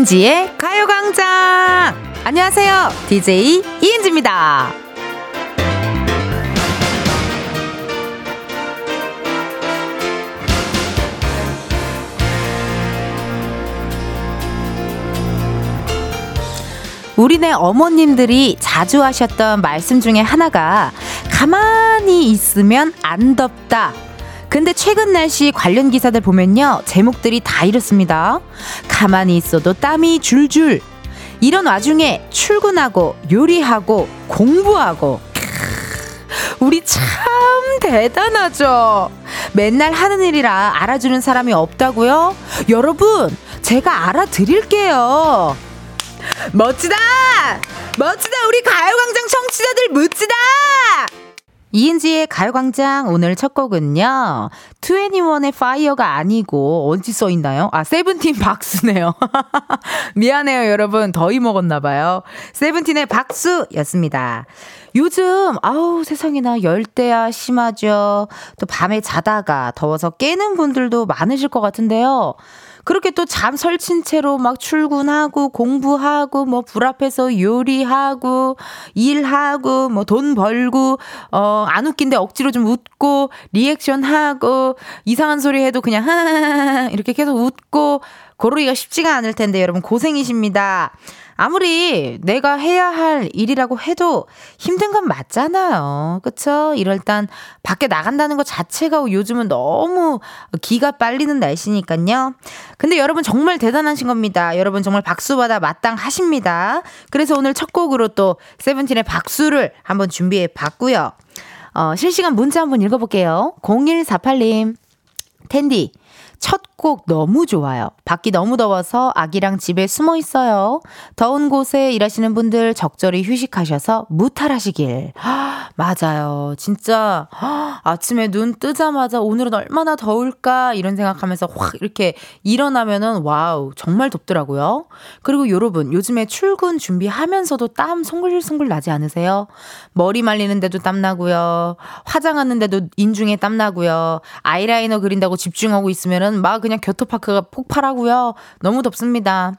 이은지의 가요광장! 안녕하세요. DJ 이은지입니다. 우리네 어머님들이 자주 하셨던 말씀 중에 하나가 가만히 있으면 안 덥다. 근데 최근 날씨 관련 기사들 보면요. 제목들이 다 이렇습니다. 가만히 있어도 땀이 줄줄. 이런 와중에 출근하고 요리하고 공부하고 우리 참 대단하죠. 맨날 하는 일이라 알아주는 사람이 없다고요? 여러분, 제가 알아드릴게요. 멋지다! 멋지다! 우리 가요광장 청취자들 멋지다! 이은지의 가요광장 오늘 첫 곡은요. 2NE1의 Fire가 아니고 어디 써있나요? 아, 세븐틴 박수네요. 미안해요, 여러분. 더위 먹었나봐요. 세븐틴의 박수였습니다. 요즘, 아우, 세상에나 열대야 심하죠. 또 밤에 자다가 더워서 깨는 분들도 많으실 것 같은데요. 그렇게 또 잠 설친 채로 막 출근하고 공부하고 뭐 불 앞에서 요리하고 일하고 뭐 돈 벌고 어 안 웃긴데 억지로 좀 웃고 리액션 하고 이상한 소리 해도 그냥 하하하 이렇게 계속 웃고 고르기가 쉽지가 않을 텐데 여러분 고생이십니다. 아무리 내가 해야 할 일이라고 해도 힘든 건 맞잖아요. 그쵸? 이럴 땐 밖에 나간다는 것 자체가 요즘은 너무 기가 빨리는 날씨니까요. 근데 여러분 정말 대단하신 겁니다. 여러분 정말 박수받아 마땅하십니다. 그래서 오늘 첫 곡으로 또 세븐틴의 박수를 한번 준비해 봤고요. 어, 실시간 문자 한번 읽어볼게요. 0148님. 텐디, 첫 곡 너무 좋아요. 밖이 너무 더워서 아기랑 집에 숨어 있어요. 더운 곳에 일하시는 분들 적절히 휴식하셔서 무탈하시길. 맞아요. 진짜 아침에 눈 뜨자마자 오늘은 얼마나 더울까 이런 생각하면서 확 이렇게 일어나면은 와우 정말 덥더라고요. 그리고 여러분 요즘에 출근 준비하면서도 땀 송글송글 나지 않으세요? 머리 말리는데도 땀 나고요. 화장하는데도 인중에 땀 나고요. 아이라이너 그린다고 집중하고 있으면은 막 그냥 겨터파크가 폭발하고요. 너무 덥습니다.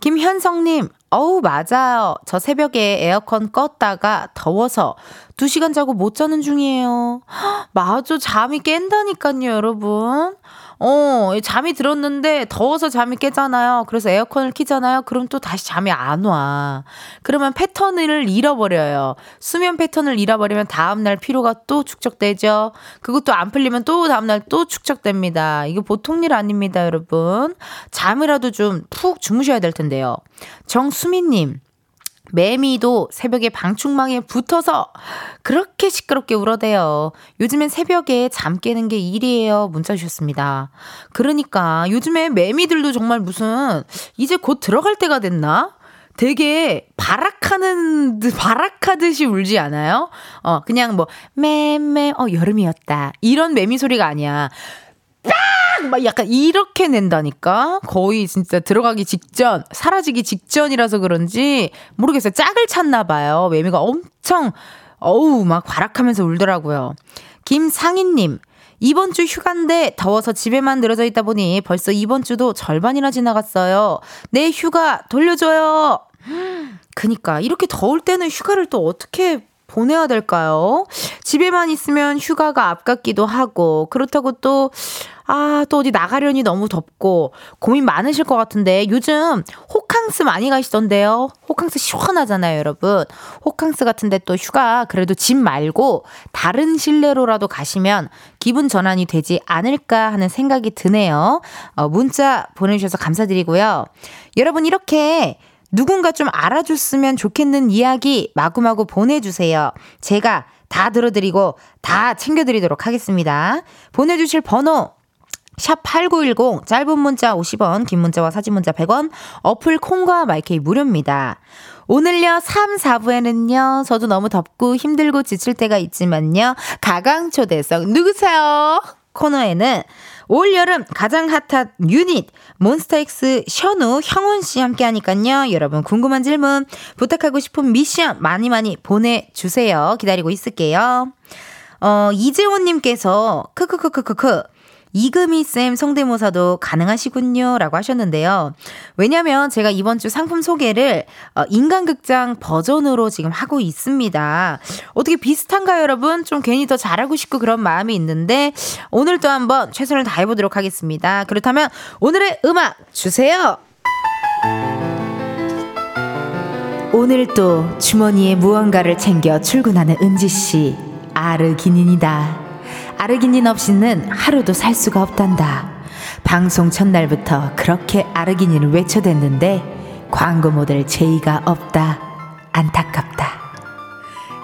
김현성님, 어우, 맞아요. 저 새벽에 에어컨 껐다가 더워서 2시간 자고 못 자는 중이에요. 맞아, 잠이 깬다니까요, 여러분. 어, 잠이 들었는데 더워서 잠이 깨잖아요. 그래서 에어컨을 키잖아요. 그럼 또 다시 잠이 안 와. 그러면 패턴을 잃어버려요. 수면 패턴을 잃어버리면 다음날 피로가 또 축적되죠. 그것도 안 풀리면 또 다음날 또 축적됩니다. 이거 보통 일 아닙니다, 여러분. 잠이라도 좀 푹 주무셔야 될 텐데요. 정수민님. 매미도 새벽에 방충망에 붙어서 그렇게 시끄럽게 울어대요. 요즘엔 새벽에 잠 깨는 게 일이에요. 문자 주셨습니다. 그러니까 요즘에 매미들도 정말 무슨 이제 곧 들어갈 때가 됐나? 되게 바락하는 바락하듯이 울지 않아요? 어 그냥 뭐 매매 어 여름이었다 이런 매미 소리가 아니야. 빵! 막 약간 이렇게 낸다니까? 거의 진짜 들어가기 직전, 사라지기 직전이라서 그런지 모르겠어요. 짝을 찼나 봐요. 매미가 엄청, 어우, 막 과락하면서 울더라고요. 김상인님, 이번 주 휴가인데 더워서 집에만 늘어져 있다 보니 벌써 이번 주도 절반이나 지나갔어요. 내 휴가 돌려줘요! 그니까, 이렇게 더울 때는 휴가를 또 어떻게 보내야 될까요? 집에만 있으면 휴가가 아깝기도 하고, 그렇다고 또, 아, 또 어디 나가려니 너무 덥고, 고민 많으실 것 같은데, 요즘 호캉스 많이 가시던데요? 호캉스 시원하잖아요, 여러분. 호캉스 같은데 또 휴가, 그래도 집 말고, 다른 실내로라도 가시면 기분 전환이 되지 않을까 하는 생각이 드네요. 어, 문자 보내주셔서 감사드리고요. 여러분, 이렇게 누군가 좀 알아줬으면 좋겠는 이야기 마구마구 보내주세요. 제가 다 들어드리고 다 챙겨드리도록 하겠습니다. 보내주실 번호 샵8910 짧은 문자 50원 긴 문자와 사진 문자 100원 어플 콩과 my K 무료입니다. 오늘요 3, 4부에는요 저도 너무 덥고 힘들고 지칠 때가 있지만요 가광초대석 누구세요? 코너에는 올여름 가장 핫한 유닛 몬스타엑스 셔누 형원 씨 함께 하니까요. 여러분 궁금한 질문 부탁하고 싶은 미션 많이 많이 보내주세요. 기다리고 있을게요. 어, 이재원 님께서 크크크크크크 이금희 쌤 성대모사도 가능하시군요. 라고 하셨는데요. 왜냐면 제가 이번 주 상품 소개를 어, 인간극장 버전으로 지금 하고 있습니다. 어떻게 비슷한가요, 여러분? 좀 괜히 더 잘하고 싶고 그런 마음이 있는데 오늘도 한번 최선을 다해보도록 하겠습니다. 그렇다면 오늘의 음악 주세요! 오늘도 주머니에 무언가를 챙겨 출근하는 은지씨. 아르기닌이다. 아르기닌 없이는 하루도 살 수가 없단다. 방송 첫날부터 그렇게 아르기닌을 외쳐댔는데 광고 모델 제의가 없다. 안타깝다.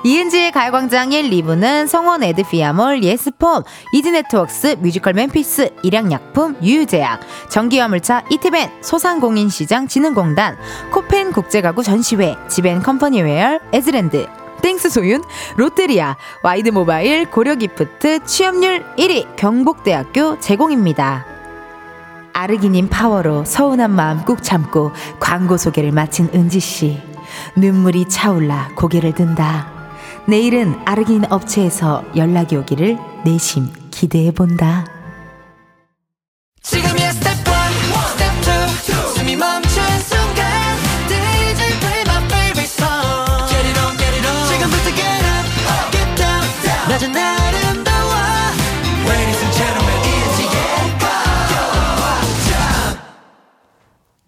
이은지의 가요광장 1, 2부는 성원애드피아몰, 예스폼, 이지네트웍스, 뮤지컬 멤피스, 일양약품, 유유제약, 전기화물차, 이티벤, 소상공인시장 진흥공단, 코펀 국제가구 전시회, 지벤 컴퍼니웨어, 에즈랜드, 땡스 소윤, 롯데리아, 와이드 모바일, 고려기프트, 취업률 1위, 경북대학교 제공입니다. 아르기닌 파워로 서운한 마음 꾹 참고 광고 소개를 마친 은지씨. 눈물이 차올라 고개를 든다. 내일은 아르기닌 업체에서 연락이 오기를 내심 기대해 본다. 지금이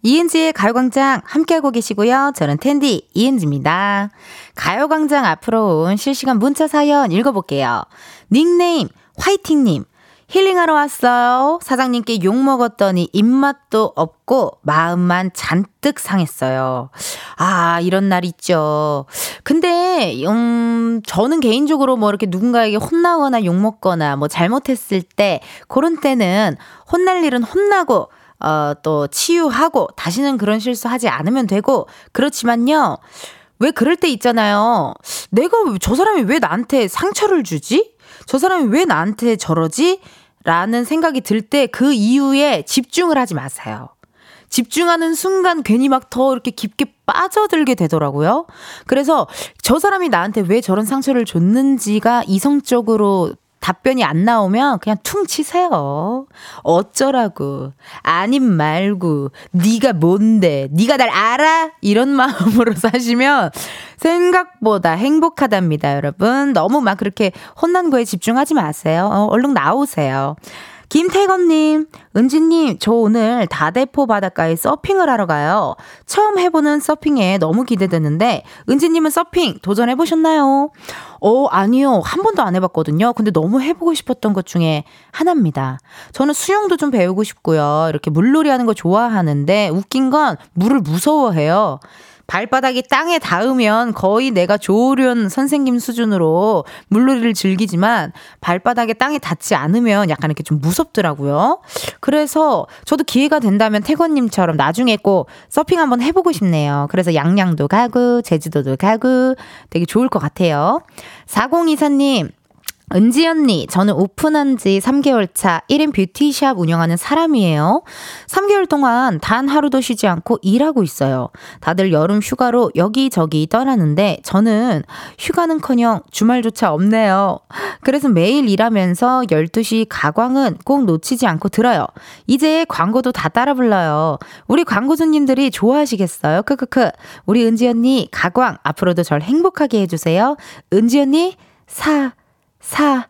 이은지의 가요광장 함께하고 계시고요. 저는 텐디 이은지입니다. 가요광장 앞으로 온 실시간 문자 사연 읽어볼게요. 닉네임 화이팅님. 힐링하러 왔어요. 사장님께 욕 먹었더니 입맛도 없고 마음만 잔뜩 상했어요. 아, 이런 날 있죠. 근데, 음, 저는 개인적으로 뭐 이렇게 누군가에게 혼나거나 욕 먹거나 뭐 잘못했을 때, 그런 때는 혼날 일은 혼나고, 어, 또 치유하고 다시는 그런 실수 하지 않으면 되고, 그렇지만요. 왜 그럴 때 있잖아요. 내가 저 사람이 왜 나한테 상처를 주지? 저 사람이 왜 나한테 저러지? 라는 생각이 들 때 그 이후에 집중을 하지 마세요. 집중하는 순간 괜히 막 더 이렇게 깊게 빠져들게 되더라고요. 그래서 저 사람이 나한테 왜 저런 상처를 줬는지가 이성적으로 답변이 안 나오면 그냥 퉁 치세요. 어쩌라고. 아님 말고 네가 뭔데? 네가 날 알아? 이런 마음으로 사시면 생각보다 행복하답니다, 여러분. 너무 막 그렇게 혼난 거에 집중하지 마세요. 어, 얼른 나오세요. 김태건님, 은지님, 저 오늘 다대포 바닷가에 서핑을 하러 가요. 처음 해보는 서핑에 너무 기대되는데, 은지님은 서핑 도전해보셨나요? 어, 아니요. 한 번도 안 해봤거든요. 근데 너무 해보고 싶었던 것 중에 하나입니다. 저는 수영도 좀 배우고 싶고요. 이렇게 물놀이 하는 거 좋아하는데, 웃긴 건 물을 무서워해요. 발바닥이 땅에 닿으면 거의 내가 조련 선생님 수준으로 물놀이를 즐기지만 발바닥에 땅에 닿지 않으면 약간 이렇게 좀 무섭더라고요. 그래서 저도 기회가 된다면 태권님처럼 나중에 꼭 서핑 한번 해보고 싶네요. 그래서 양양도 가고 제주도도 가고 되게 좋을 것 같아요. 4024님, 은지 언니, 저는 오픈한 지 3개월 차 1인 뷰티샵 운영하는 사람이에요. 3개월 동안 단 하루도 쉬지 않고 일하고 있어요. 다들 여름 휴가로 여기저기 떠나는데 저는 휴가는 커녕 주말조차 없네요. 그래서 매일 일하면서 12시 가광은 꼭 놓치지 않고 들어요. 이제 광고도 다 따라 불러요. 우리 광고주님들이 좋아하시겠어요? 크크크. 우리 은지 언니 가광 앞으로도 절 행복하게 해주세요. 은지 언니 사 사,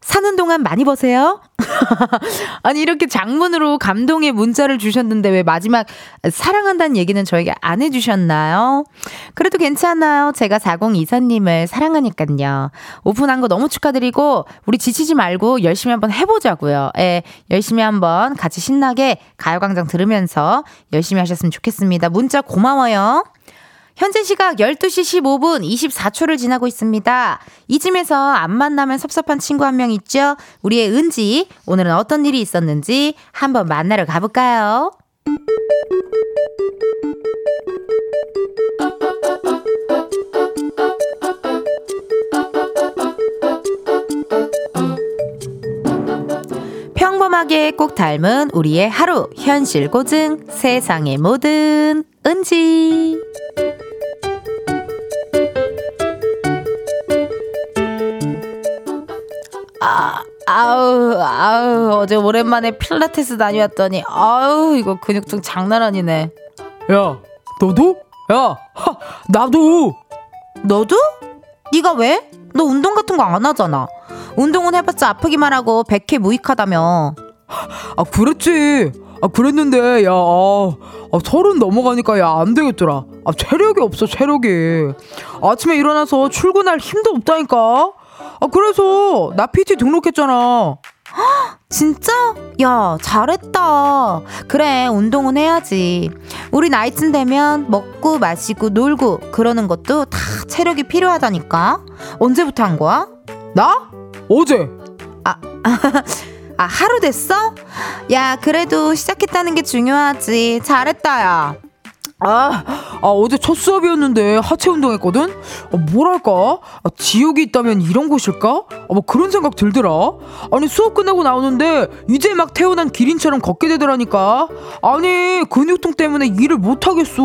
사는 동안 많이 버세요? 아니, 이렇게 장문으로 감동의 문자를 주셨는데 왜 마지막 사랑한다는 얘기는 저에게 안 해주셨나요? 그래도 괜찮아요. 제가 4024님을 사랑하니깐요. 오픈한 거 너무 축하드리고, 우리 지치지 말고 열심히 한번 해보자고요. 예, 열심히 한번 같이 신나게 가요광장 들으면서 열심히 하셨으면 좋겠습니다. 문자 고마워요. 현재 시각 12시 15분 24초를 지나고 있습니다. 이쯤에서 안 만나면 섭섭한 친구 한 명 있죠? 우리의 은지. 오늘은 어떤 일이 있었는지 한번 만나러 가볼까요? 평범하게 꼭 닮은 우리의 하루 현실 고증 세상의 모든 은지 아, 아우, 아우, 어제 오랜만에 필라테스 다녀왔더니, 아우, 이거 근육통 장난 아니네. 야, 너도? 야, 하, 나도! 너도? 네가 왜? 너 운동 같은 거 안 하잖아. 운동은 해봤자 아프기만 하고 백해 무익하다며. 아, 그랬지. 아, 그랬는데, 야, 아, 아, 서른 넘어가니까, 야, 안 되겠더라. 아, 체력이 없어, 체력이. 아침에 일어나서 출근할 힘도 없다니까? 아, 그래서, 나 PT 등록했잖아. 진짜? 야, 잘했다. 그래, 운동은 해야지. 우리 나이쯤 되면 먹고 마시고 놀고 그러는 것도 다 체력이 필요하다니까. 언제부터 한 거야? 나? 어제. 아, 아, 하루 됐어? 야, 그래도 시작했다는 게 중요하지. 잘했다, 야. 아, 아 어제 첫 수업이었는데 하체 운동했거든. 아, 뭐랄까, 아, 지옥이 있다면 이런 곳일까? 아, 뭐 그런 생각 들더라. 아니 수업 끝나고 나오는데 이제 막 태어난 기린처럼 걷게 되더라니까. 아니 근육통 때문에 일을 못 하겠어.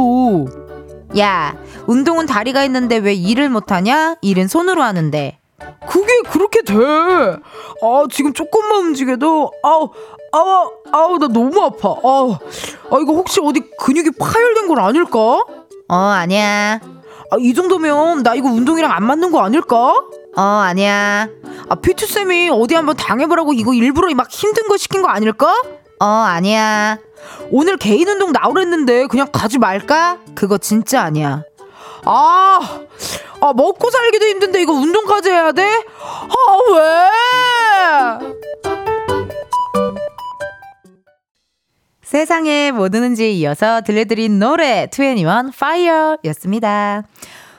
야, 운동은 다리가 있는데 왜 일을 못 하냐? 일은 손으로 하는데. 그게 그렇게 돼. 아, 지금 조금만 움직여도, 아우, 아우, 아우, 나 너무 아파. 아우, 아, 이거 혹시 어디 근육이 파열된 건 아닐까? 어, 아니야. 아, 이 정도면 나 이거 운동이랑 안 맞는 거 아닐까? 어, 아니야. 아, 피투쌤이 어디 한번 당해보라고 이거 일부러 막 힘든 거 시킨 거 아닐까? 어, 아니야. 오늘 개인 운동 나오랬는데 그냥 가지 말까? 그거 진짜 아니야. 아, 아, 먹고 살기도 힘든데 이거 운동까지 해야 돼? 아, 왜? 세상에 뭐 드는지에 이어서 들려드린 노래 2NE1 Fire였습니다.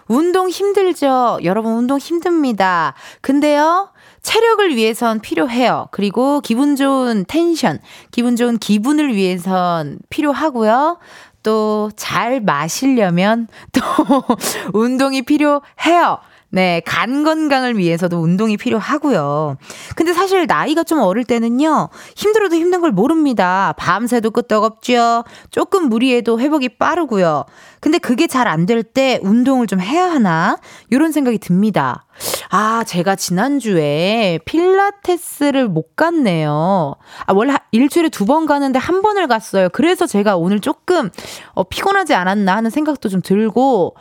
운동 힘들죠? 여러분 운동 힘듭니다. 근데요, 체력을 위해선 필요해요. 그리고 기분 좋은 텐션, 기분 좋은 기분을 위해선 필요하고요. 또 잘 마시려면 또 운동이 필요해요. 네, 간 건강을 위해서도 운동이 필요하고요. 근데 사실 나이가 좀 어릴 때는요, 힘들어도 힘든 걸 모릅니다. 밤새도 끄떡없죠. 조금 무리해도 회복이 빠르고요. 근데 그게 잘 안 될 때 운동을 좀 해야 하나? 이런 생각이 듭니다. 아, 제가 지난주에 필라테스를 못 갔네요. 아, 원래 일주일에 두 번 가는데 한 번을 갔어요. 그래서 제가 오늘 조금 어, 피곤하지 않았나 하는 생각도 좀 들고,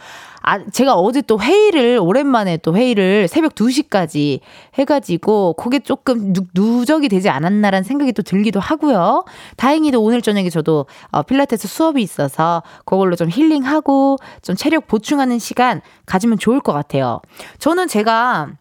아, 제가 어제 또 회의를, 오랜만에 또 회의를 새벽 2시까지 해가지고, 그게 조금 누, 누적이 되지 않았나라는 생각이 또 들기도 하고요. 다행히도 오늘 저녁에 저도 어, 필라테스 수업이 있어서 그걸로 좀 힐링하고 좀 체력 보충하는 시간 가지면 좋을 것 같아요. 저는 제가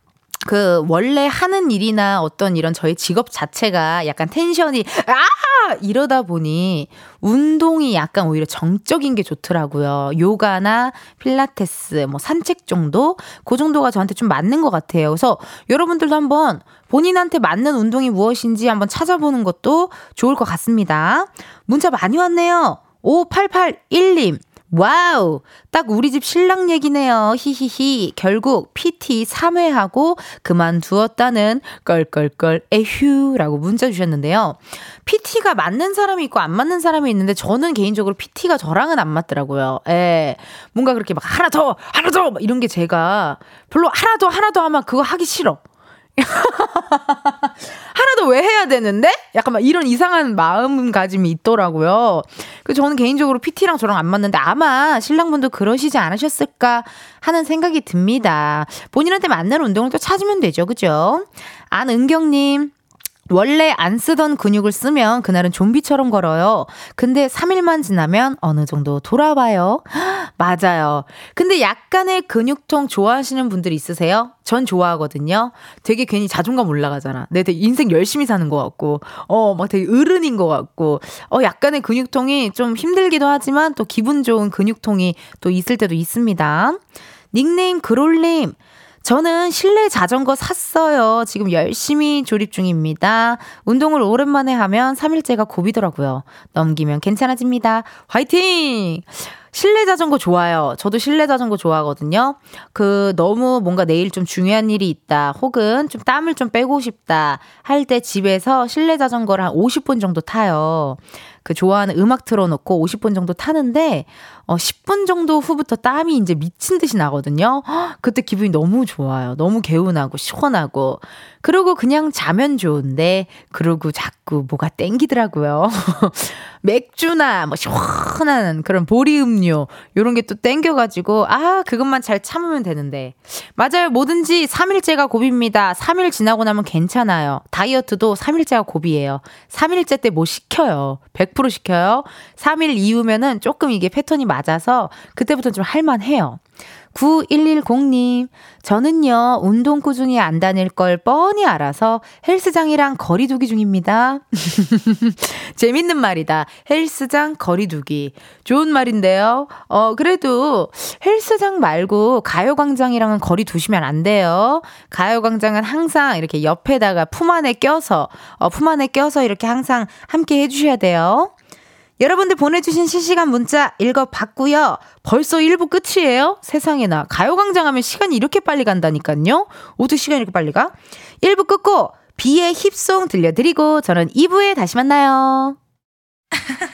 그 원래 하는 일이나 어떤 이런 저희 직업 자체가 약간 텐션이 high이다 보니 운동이 약간 오히려 정적인 게 좋더라고요. 요가나 필라테스, 뭐 산책 정도 그 정도가 저한테 좀 맞는 것 같아요. 그래서 여러분들도 한번 본인한테 맞는 운동이 무엇인지 한번 찾아보는 것도 좋을 것 같습니다. 문자 많이 왔네요. 5881님. 와우! 딱 우리 집 신랑 얘기네요. 히히히. 결국 PT 3회 하고 그만두었다는 껄껄껄 에휴라고 문자 주셨는데요. PT가 맞는 사람이 있고 안 맞는 사람이 있는데 저는 개인적으로 PT가 저랑은 안 맞더라고요. 예. 뭔가 그렇게 막 하나 더, 하나 더! 이런 게 제가 별로 하나 더, 하나 더 하면 그거 하기 싫어. 하나도 왜 해야 되는데? 약간 막 이런 이상한 마음가짐이 있더라고요. 그 저는 개인적으로 PT랑 저랑 안 맞는데 아마 신랑분도 그러시지 않으셨을까 하는 생각이 듭니다. 본인한테 맞는 운동을 또 찾으면 되죠. 그죠? 안은경님, 원래 안 쓰던 근육을 쓰면 그날은 좀비처럼 걸어요. 근데 3일만 지나면 어느 정도 돌아봐요. 맞아요. 근데 약간의 근육통 좋아하시는 분들 있으세요? 전 좋아하거든요. 되게 괜히 자존감 올라가잖아. 내 되게 인생 열심히 사는 것 같고, 어, 막 되게 어른인 것 같고, 어, 약간의 근육통이 좀 힘들기도 하지만 또 기분 좋은 근육통이 또 있을 때도 있습니다. 닉네임 그롤님. 저는 실내 자전거 샀어요. 지금 열심히 조립 중입니다. 운동을 오랜만에 하면 3일째가 고비더라고요. 넘기면 괜찮아집니다. 화이팅! 실내 자전거 좋아요. 저도 실내 자전거 좋아하거든요. 그 너무 뭔가 내일 좀 중요한 일이 있다. 혹은 좀 땀을 좀 빼고 싶다. 할 때 집에서 실내 자전거를 한 50분 정도 타요. 그 좋아하는 음악 틀어놓고 50분 정도 타는데 어 10분 정도 후부터 땀이 이제 미친 듯이 나거든요. 그때 기분이 너무 좋아요. 너무 개운하고 시원하고 그러고 그냥 자면 좋은데, 그러고 자꾸 뭐가 땡기더라고요. 맥주나 뭐 시원한 그런 보리 음료, 요런 게 또 땡겨가지고, 아, 그것만 잘 참으면 되는데. 맞아요. 뭐든지 3일째가 고비입니다. 3일 지나고 나면 괜찮아요. 다이어트도 3일째가 고비예요. 3일째 때 뭐 시켜요. 100% 시켜요. 3일 이후면은 조금 이게 패턴이 맞아서 그때부터 좀 할만해요. 9110님, 저는요, 운동 꾸준히 안 다닐 걸 뻔히 알아서 헬스장이랑 거리두기 중입니다. 재밌는 말이다. 헬스장 거리두기. 좋은 말인데요. 어, 그래도 헬스장 말고 가요광장이랑은 거리 두시면 안 돼요. 가요광장은 항상 이렇게 옆에다가 품 안에 껴서, 어, 품 안에 껴서 이렇게 항상 함께 해주셔야 돼요. 여러분들 보내주신 실시간 문자 읽어봤고요. 벌써 1부 끝이에요? 세상에나. 가요광장 하면 시간이 이렇게 빨리 간다니까요. 어떻게 시간이 이렇게 빨리 가? 1부 끝고 비의 힙송 들려드리고 저는 2부에 다시 만나요.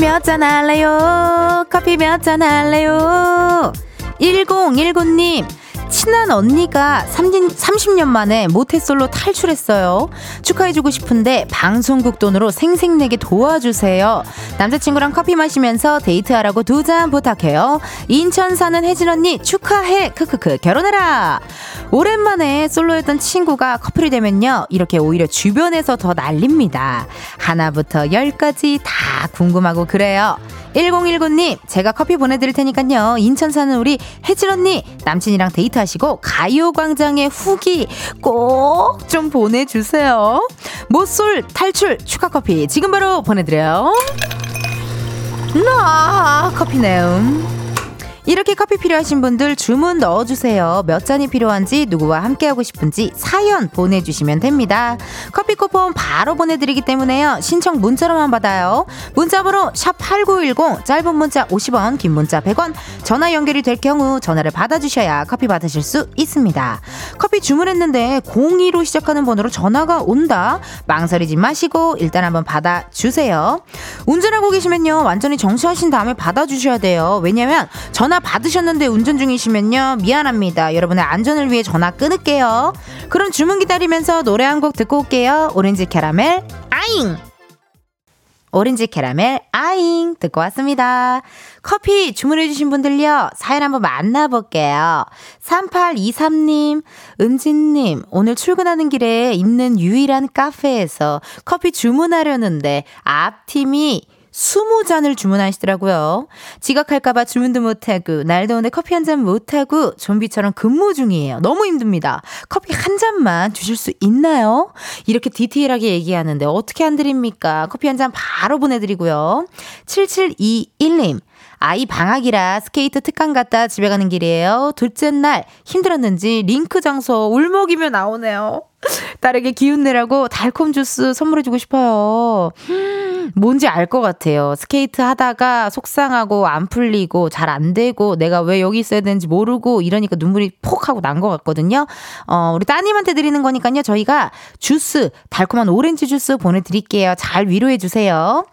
몇 잔 할래요? 커피 몇 잔 할래요? 1019님, 친한 언니가 30 년 만에 모태솔로 탈출했어요. 축하해주고 싶은데 방송국 돈으로 생생내게 도와주세요. 남자친구랑 커피 마시면서 데이트하라고 두 잔 부탁해요. 인천 사는 혜진 언니 축하해. 크크크 결혼해라. 오랜만에 솔로였던 친구가 커플이 되면요. 이렇게 오히려 주변에서 더 날립니다. 하나부터 열까지 다 궁금하고 그래요. 1019님, 제가 커피 보내드릴 테니까요. 인천 사는 우리 혜진 언니, 남친이랑 데이트하시고 가요광장의 후기 꼭 좀 보내주세요. 모쏠 탈출 축하 커피 지금 바로 보내드려요. 나 커피네요. 이렇게 커피 필요하신 분들 주문 넣어주세요. 몇 잔이 필요한지 누구와 함께하고 싶은지 사연 보내주시면 됩니다. 커피 쿠폰 바로 보내드리기 때문에요. 신청 문자로만 받아요. 문자번호 샵8910 짧은 문자 50원 긴 문자 100원 전화 연결이 될 경우 전화를 받아주셔야 커피 받으실 수 있습니다. 커피 주문했는데 02로 시작하는 번호로 전화가 온다. 망설이지 마시고 일단 한번 받아주세요. 운전하고 계시면요. 완전히 정시하신 다음에 받아주셔야 돼요. 왜냐면 전화 받으셨는데 운전 중이시면요. 미안합니다. 여러분의 안전을 위해 전화 끊을게요. 그럼 주문 기다리면서 노래 한 곡 듣고 올게요. 오렌지 캐러멜 아잉! 오렌지 캐러멜 아잉 듣고 왔습니다. 커피 주문해주신 분들요. 사연 한번 만나볼게요. 3823님, 은진님, 오늘 출근하는 길에 있는 유일한 카페에서 커피 주문하려는데 앞팀이 20잔을 주문하시더라고요. 지각할까봐 주문도 못하고, 날 더운데 커피 한 잔 못하고, 좀비처럼 근무 중이에요. 너무 힘듭니다. 커피 한 잔만 주실 수 있나요? 이렇게 디테일하게 얘기하는데 어떻게 안 드립니까? 커피 한 잔 바로 보내드리고요. 7721님. 아이 방학이라 스케이트 특강 갔다 집에 가는 길이에요. 둘째 날 힘들었는지 링크장서 울먹이며 나오네요. 딸에게 기운 내라고 달콤 주스 선물해주고 싶어요. 뭔지 알 것 같아요. 스케이트 하다가 속상하고 안 풀리고 잘 안 되고 내가 왜 여기 있어야 되는지 모르고 이러니까 눈물이 폭 하고 난 것 같거든요. 어, 우리 따님한테 드리는 거니까요. 저희가 주스, 달콤한 오렌지 주스 보내드릴게요. 잘 위로해주세요.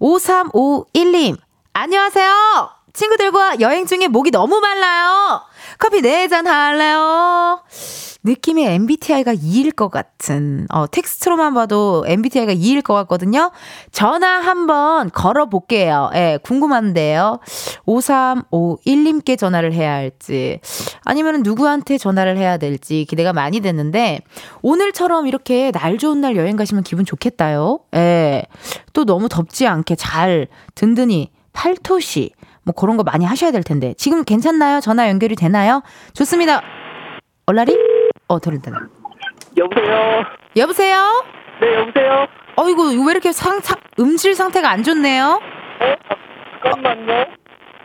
5351님, 안녕하세요. 친구들과 여행 중에 목이 너무 말라요. 커피 4잔 할래요? 느낌이 MBTI가 2일 것 같은, 어, 텍스트로만 봐도 MBTI가 2일 것 같거든요? 전화 한번 걸어볼게요. 예, 궁금한데요. 5351님께 전화를 해야 할지, 아니면 누구한테 전화를 해야 될지 기대가 많이 됐는데, 오늘처럼 이렇게 날 좋은 날 여행 가시면 기분 좋겠다요. 예. 또 너무 덥지 않게 잘 든든히 팔토시, 뭐 그런 거 많이 하셔야 될 텐데. 지금 괜찮나요? 전화 연결이 되나요? 좋습니다. 얼라리? 어, 들린다. 여보세요. 여보세요? 네, 여보세요. 어이구, 왜 이렇게 상, 상, 음질 상태가 안 좋네요? 어? 잠깐만요.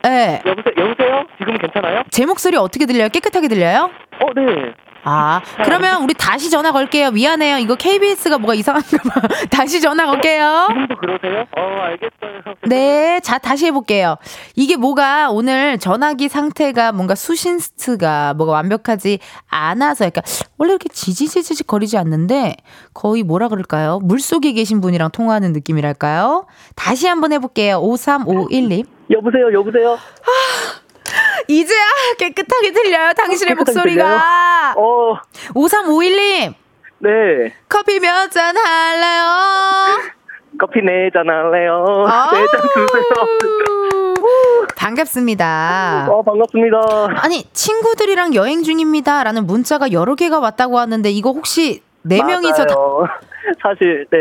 예. 여보세요. 여보세요. 지금 괜찮아요? 제 목소리 어떻게 들려요? 깨끗하게 들려요? 어, 네. 아, 그러면 우리 다시 전화 걸게요. 미안해요. 이거 KBS가 뭐가 이상한가 봐. 다시 전화 걸게요. 지금도 그러세요? 어, 알겠어요. 네, 자, 다시 해볼게요. 이게 뭐가 오늘 전화기 상태가 뭔가 수신스트가 뭐가 완벽하지 않아서 약간 원래 이렇게 지지지지 거리지 않는데 거의 뭐라 그럴까요? 물 속에 계신 분이랑 통화하는 느낌이랄까요? 다시 한번 해볼게요. 5351님. 여보세요. 여보세요. 이제야 깨끗하게 들려요. 당신의 깨끗하게 목소리가. 어, 5351님. 네. 커피 몇 잔 할래요? 커피 네 잔 할래요. 아. 네잔 주세요. 반갑습니다. 어, 반갑습니다. 아니 친구들이랑 여행 중입니다 라는 문자가 여러 개가 왔다고 하는데 이거 혹시 네 명이서 다. 사실, 네.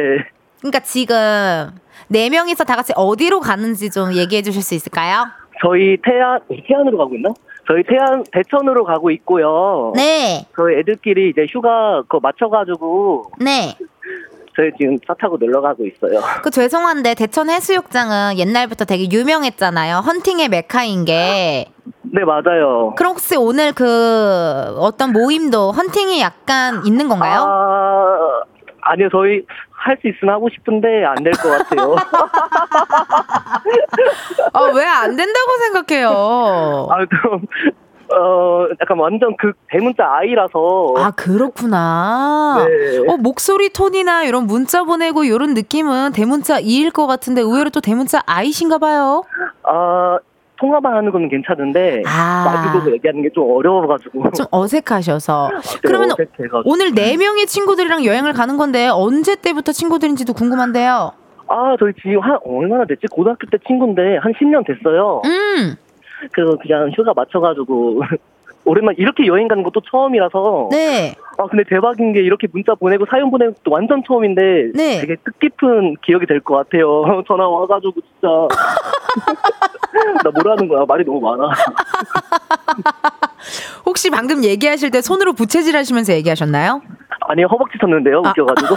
그러니까 지금 네 명이서 다 같이 어디로 가는지 좀 얘기해 주실 수 있을까요? 저희 태안, 태안으로 가고 있나? 저희 태안, 대천으로 가고 있고요. 네, 저희 애들끼리 이제 휴가 그거 맞춰가지고 네. 저희 지금 차 타고 놀러 가고 있어요. 그 죄송한데 대천 해수욕장은 옛날부터 되게 유명했잖아요. 헌팅의 메카인 게. 네, 맞아요. 그럼 혹시 오늘 그 어떤 모임도 헌팅이 약간 있는 건가요? 아, 아니요, 저희 할 수 있으면 하고 싶은데 안 될 것 같아요. 아, 왜 안 된다고 생각해요? 아, 좀, 어, 약간 완전 그 대문자 아이라서. 아, 그렇구나. 네. 어, 목소리 톤이나 이런 문자 보내고 이런 느낌은 대문자 이일 것 같은데 의외로 또 대문자 아이신가 봐요. 아, 통화만 하는 건 괜찮은데, 아. 마주보고 얘기하는 게 좀 어려워가지고. 좀 어색하셔서. 좀 그러면 어색해가지고. 오늘 네 명의 친구들이랑 여행을 가는 건데 언제 때부터 친구들인지도 궁금한데요. 아, 저희 지금 한, 얼마나 됐지? 고등학교 때 친구인데, 한 10년 됐어요. 음, 그래서 그냥 휴가 맞춰가지고, 오랜만에 이렇게 여행 가는 것도 처음이라서. 네. 아, 근데 대박인 게 이렇게 문자 보내고 사연 보내는 것도 완전 처음인데. 네. 되게 뜻깊은 기억이 될 것 같아요. 전화 와가지고 진짜. 나 뭐라는 거야? 말이 너무 많아. 혹시 방금 얘기하실 때 손으로 부채질 하시면서 얘기하셨나요? 아니, 허벅지 쳤는데요. 아. 웃겨가지고.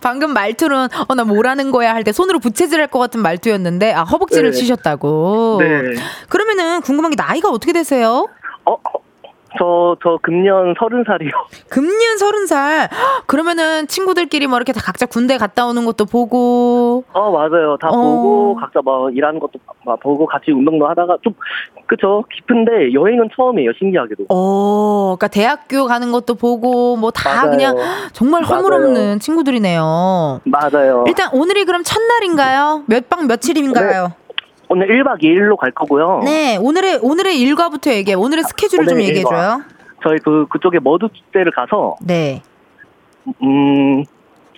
방금 말투는 어 나 뭐라는 거야 할 때 손으로 부채질 할 것 같은 말투였는데 아 허벅지를 네. 치셨다고. 네. 그러면은 궁금한 게 나이가 어떻게 되세요? 어, 어, 저, 저 금년 서른 살이요. 금년 서른 살. 헉, 그러면은 친구들끼리 뭐 이렇게 다 각자 군대 갔다 오는 것도 보고. 어, 맞아요. 다 어. 보고, 각자 뭐 일하는 것도 막 보고, 같이 운동도 하다가 좀, 그쵸. 깊은데 여행은 처음이에요. 신기하게도. 어, 그러니까 대학교 가는 것도 보고 뭐 다. 그냥 정말. 허물없는 친구들이네요. 맞아요. 일단 오늘이 그럼 첫날인가요? 몇 박 며칠인가요? 오늘 1박 2일로 갈 거고요. 네, 오늘의 오늘의 일과부터 얘기해. 오늘의 스케줄을 좀 오늘의 얘기해 일과. 줘요. 저희 그, 그쪽에 머드 축제를 가서, 네. 음,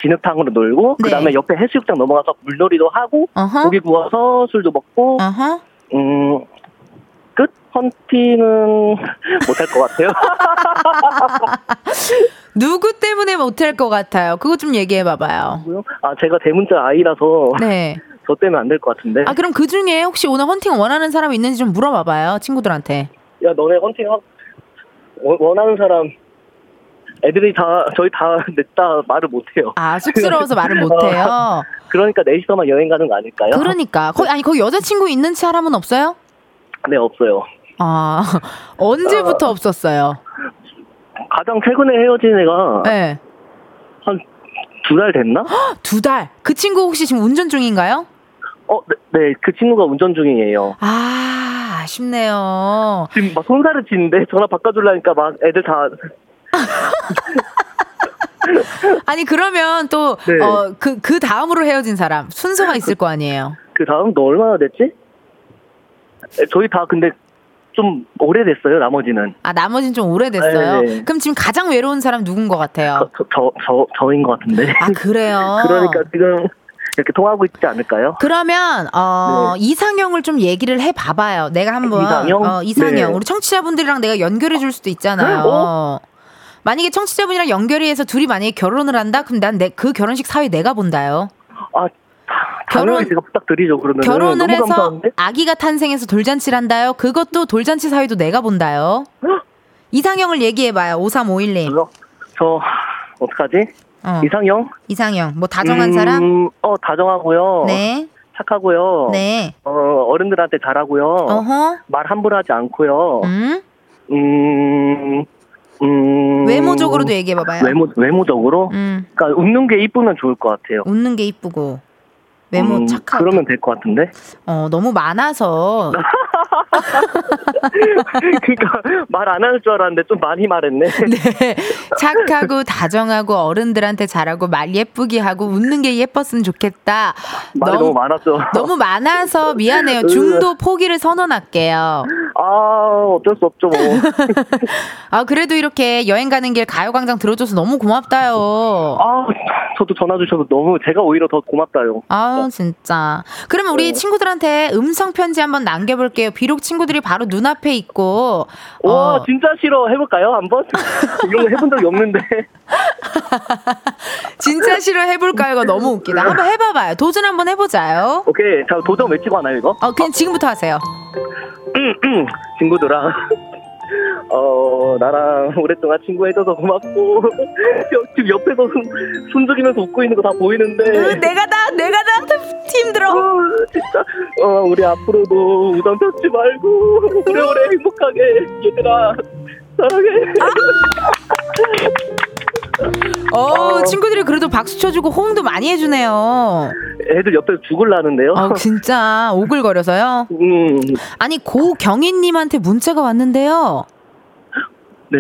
진흙탕으로 놀고, 네. 그 다음에 옆에 해수욕장 넘어가서 물놀이도 하고, 어허. 고기 구워서 술도 먹고, 어허. 음, 끝? 헌팅은 못할 것 같아요. 누구 때문에 못할 것 같아요? 그거 좀 얘기해 봐봐요. 아, 제가 대문자 아이라서 네. 저 때문에 안 될 것 같은데. 아 그럼 그 중에 혹시 오늘 헌팅 원하는 사람 있는지 좀 물어봐봐요 친구들한테. 야, 너네 헌팅 하, 원- 원하는 사람, 애들이 다, 저희 다 냈다 말을 못해요. 아 쑥스러워서 말을 못해요. 그러니까 넷이서만 여행 가는 거 아닐까요? 그러니까 거기 아니 거기 여자친구 있는 사람은 없어요? 네, 없어요. 아 언제부터 없었어요? 가장 최근에 헤어진 애가 네. 한두달 됐나? 두 달. 그 친구 혹시 지금 운전 중인가요? 어, 네, 네, 그 친구가 운전 중이에요. 아 아쉽네요. 지금 막 손살을 치는데 전화 바꿔주려니까 막 애들 다 아니 그러면 또 네. 어 그 그 다음으로 헤어진 사람 순서가 있을 거 아니에요. 그 다음 너 얼마나 됐지? 에, 저희 다 근데 좀 오래됐어요. 나머지는 아 나머지는 좀 오래됐어요. 네, 네. 그럼 지금 가장 외로운 사람 누군 것 같아요? 저 저 저 저, 인것 같은데. 아 그래요. 그러니까 지금 이렇게 통하고 있지 않을까요? 그러면 어 이상형을 좀 얘기를 해 봐봐요. 내가 한번 네. 이상형? 어, 이상형 네. 우리 청취자분들이랑 내가 연결해 줄 수도 있잖아요. 어? 만약에 청취자분이랑 연결이 해서 둘이 만약에 결혼을 한다? 그럼 난 내 그 결혼식 사회 내가 본다요. 아 결혼- 제가 부탁드리죠. 그러면 결혼을 해서 감사한데? 아기가 탄생해서 돌잔치를 한다요. 그것도 돌잔치 사회도 내가 본다요. 이상형을 얘기해 봐요. 5351님. 저요? 저 어떡하지? 어, 이상형? 이상형. 뭐 다정한 사람? 음, 어 다정하고요. 네. 착하고요. 네. 어 어른들한테 잘하고요. 어허. 말 함부로 하지 않고요. 음. 음, 음. 외모적으로도 얘기해 봐봐요. 외모 외모적으로? 음. 그러니까 웃는 게 이쁘면 좋을 것 같아요. 웃는 게 이쁘고 외모 음, 착하고 그러면 될 것 같은데. 어 너무 많아서 그러니까 말 안 할 줄 알았는데 좀 많이 말했네. 네. 착하고 다정하고 어른들한테 잘하고 말 예쁘게 하고 웃는 게 예뻤으면 좋겠다. 말이 너무, 많았죠. 너무 많아서 미안해요. 중도 포기를 선언할게요. 아 어쩔 수 없죠 뭐. 아 그래도 이렇게 여행 가는 길 가요광장 들어줘서 너무 고맙다요. 아 저도 전화 주셔서 너무 제가 오히려 더 고맙다요. 아 진짜. 그러면 우리 네. 친구들한테 음성 편지 한번 남겨볼게요. 비록 친구들이 바로 눈앞에 있고. 와 어, 진짜 싫어 해볼까요 한번? 이런 거 해본 적이 없는데. 진짜 싫어 해볼까요? 이거 너무 웃기다. 한번 해봐봐요. 도전 한번 해보자요. 오케이 자 도전 외치고 하나요 이거? 어 그냥 지금부터 하세요. 친구들아. 어 나랑 오랫동안 친구 해줘서 고맙고 지금 옆에서 숨, 숨 죽이면서 웃고 있는 거 다 보이는데. 으, 내가 다 내가 다 힘들어. 어, 진짜. 어 우리 앞으로도 우정 펴지 말고 오래오래 행복하게 얘들아 사랑해 어 친구들이 그래도 박수 쳐주고 호응도 많이 해주네요. 애들 옆에서 죽을라는데요 어 진짜 오글거려서요. 음, 아니 고경희님한테 문자가 왔는데요. 네.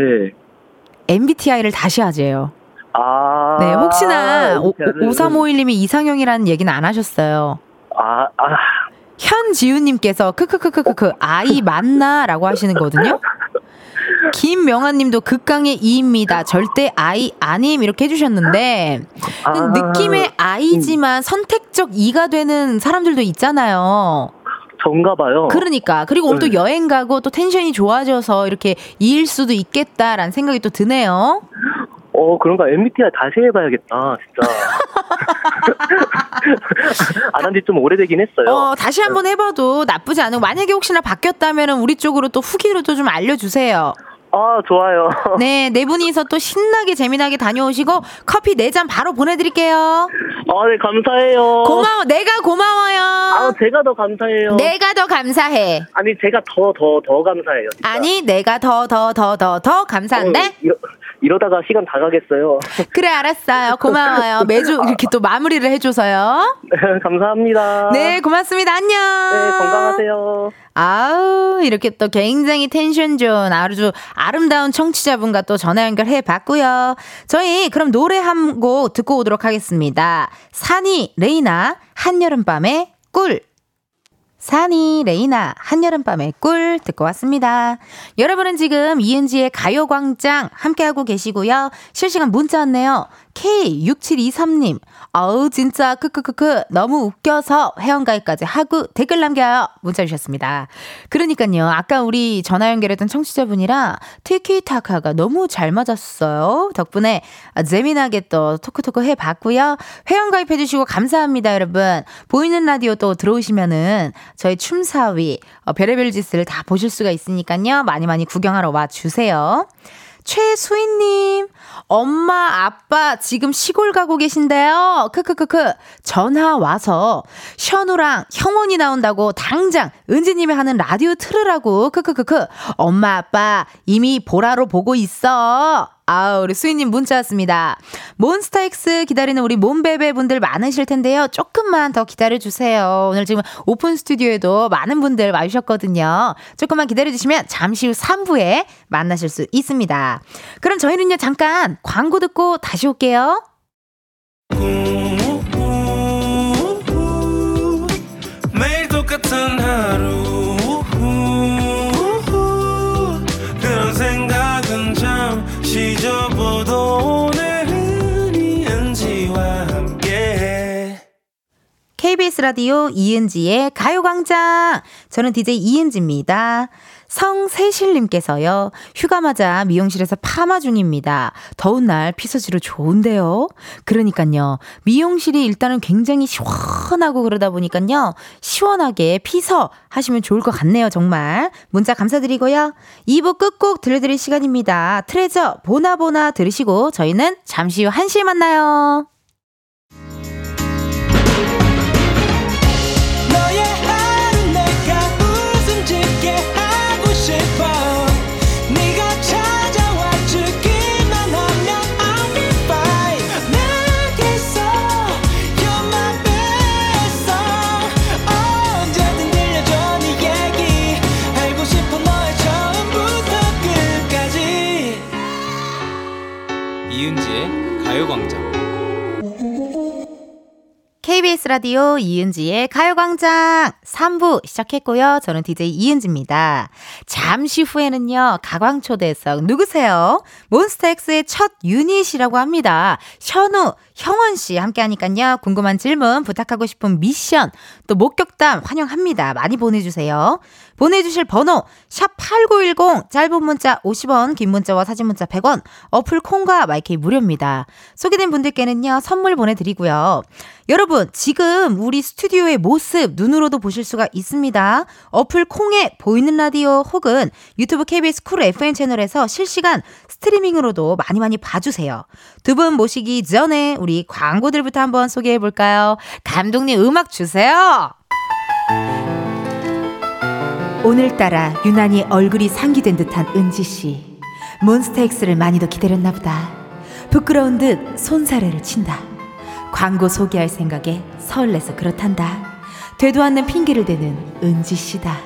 MBTI를 다시 하재요. 아. 네, 혹시나 오, MBTI 를- 5351님이 이상형이라는 얘기는 안 하셨어요. 아, 아. 현지훈님께서 크크크크크크 아이 맞나라고 하시는 거거든요. 김명아님도 극강의 이입니다. 절대 아이 아님 이렇게 해주셨는데 아. 느낌의 아이지만 선택적 이가 되는 사람들도 있잖아요. 전가 봐요. 그러니까 그리고 오늘 또 네. 여행 가고 또 텐션이 좋아져서 이렇게 이일 수도 있겠다라는 생각이 또 드네요. 어, 그런가. MBTI 다시 해봐야겠다, 진짜. 안 한 지 좀 오래되긴 했어요. 어, 다시 한번 해봐도 나쁘지 않은 만약에 혹시나 바뀌었다면 우리 쪽으로 또 후기로도 좀 알려주세요. 아, 좋아요. 네, 네 분이서 또 신나게 재미나게 다녀오시고 커피 네 잔 바로 보내드릴게요. 아, 네, 감사해요. 고마워, 내가 고마워요. 아, 제가 더 감사해요. 내가 더 감사해. 아니, 제가 더, 더, 더 감사해요. 진짜. 아니, 내가 더, 더, 더, 더, 더 감사한데? 어, 이러, 이러다가 시간 다 가겠어요. 그래, 알았어요. 고마워요. 매주 이렇게 또 마무리를 해줘서요. 감사합니다. 네, 고맙습니다. 안녕. 네, 건강하세요. 아우, 이렇게 또 굉장히 텐션 좋은 아주 아름다운 청취자분과 또 전화 연결해 봤고요. 저희 그럼 노래 한 곡 듣고 오도록 하겠습니다. 산이 레이나 한여름밤의 꿀. 산이 레이나 한여름밤의 꿀 듣고 왔습니다. 여러분은 지금 이은지의 가요광장 함께하고 계시고요. 실시간 문자 왔네요. K6723님, 어우, 진짜, 크크크크, 너무 웃겨서 회원가입까지 하고 댓글 남겨요. 문자 주셨습니다. 그러니까요, 아까 우리 전화 연결했던 청취자분이랑 티키타카가 너무 잘 맞았어요. 덕분에 재미나게 또 토크토크 해봤고요. 회원가입해주시고 감사합니다, 여러분. 보이는 라디오 또 들어오시면은 저희 춤사위, 어, 별의별 짓을 다 보실 수가 있으니까요. 많이 많이 구경하러 와 주세요. 최수인님, 엄마, 아빠 지금 시골 가고 계신데요. 크크크크. 전화 와서 현우랑 형원이 나온다고 당장 은지님이 하는 라디오 틀으라고. 크크크크. 엄마, 아빠 이미 보라로 보고 있어. 아, 우리 수인님 문자 왔습니다. 몬스타엑스 기다리는 우리 몬베베 분들 많으실 텐데요. 조금만 더 기다려주세요. 오늘 지금 오픈 스튜디오에도 많은 분들 와주셨거든요. 조금만 기다려주시면 잠시 후 3부에 만나실 수 있습니다. 그럼 저희는요, 잠깐 광고 듣고 다시 올게요. 매일 똑같은 하루 KBS 라디오 이은지의 가요광장. 저는 DJ 이은지입니다. 성세실님께서요, 휴가 맞아 미용실에서 파마 중입니다. 더운 날 피서지로 좋은데요? 그러니까요, 미용실이 일단은 굉장히 시원하고 그러다 보니까요, 시원하게 피서 하시면 좋을 것 같네요, 정말. 문자 감사드리고요. 2부 끝곡 들려드릴 시간입니다. 트레저 보나보나 들으시고, 저희는 잠시 후 1시에 만나요. KBS 라디오 이은지의 가요광장 3부 시작했고요. 저는 DJ 이은지입니다. 잠시 후에는요, 가광초대석 누구세요? 몬스타엑스의 첫 유닛이라고 합니다. 현우, 형원 씨 함께 하니까요. 궁금한 질문, 부탁하고 싶은 미션, 또 목격담 환영합니다. 많이 보내주세요. 보내주실 번호 샵8910 짧은 문자 50원 긴 문자와 사진 문자 100원 어플 콩과 마이케이 무료입니다. 소개된 분들께는요 선물 보내드리고요. 여러분 지금 우리 스튜디오의 모습 눈으로도 보실 수가 있습니다. 어플 콩에 보이는 라디오 혹은 유튜브 KBS 쿨 FM 채널에서 실시간 스트리밍으로도 많이 많이 봐주세요. 두 분 모시기 전에 우리 광고들부터 한번 소개해 볼까요? 감독님 음악 주세요. 오늘따라 유난히 얼굴이 상기된 듯한 은지 씨. 몬스타엑스를 많이도 기다렸나 보다. 부끄러운 듯 손사래를 친다. 광고 소개할 생각에 설레서 그렇단다. 되도 않는 핑계를 대는 은지 씨다.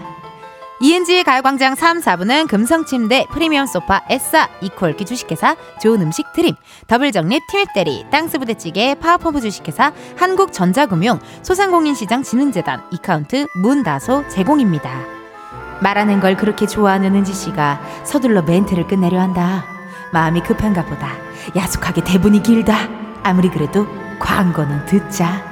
이은지의 가요광장 3, 4부는 금성침대, 프리미엄 소파, 에싸, 이퀄기 주식회사, 좋은 음식 트림, 더블정립, 티맵대리, 땅스부대찌개, 파워펌프 주식회사, 한국전자금융, 소상공인시장 진흥공단, 이카운트, 문다소 제공입니다. 말하는 걸 그렇게 좋아하는 은지 씨가 서둘러 멘트를 끝내려 한다. 마음이 급한가 보다. 야속하게 대본이 길다. 아무리 그래도 광고는 듣자.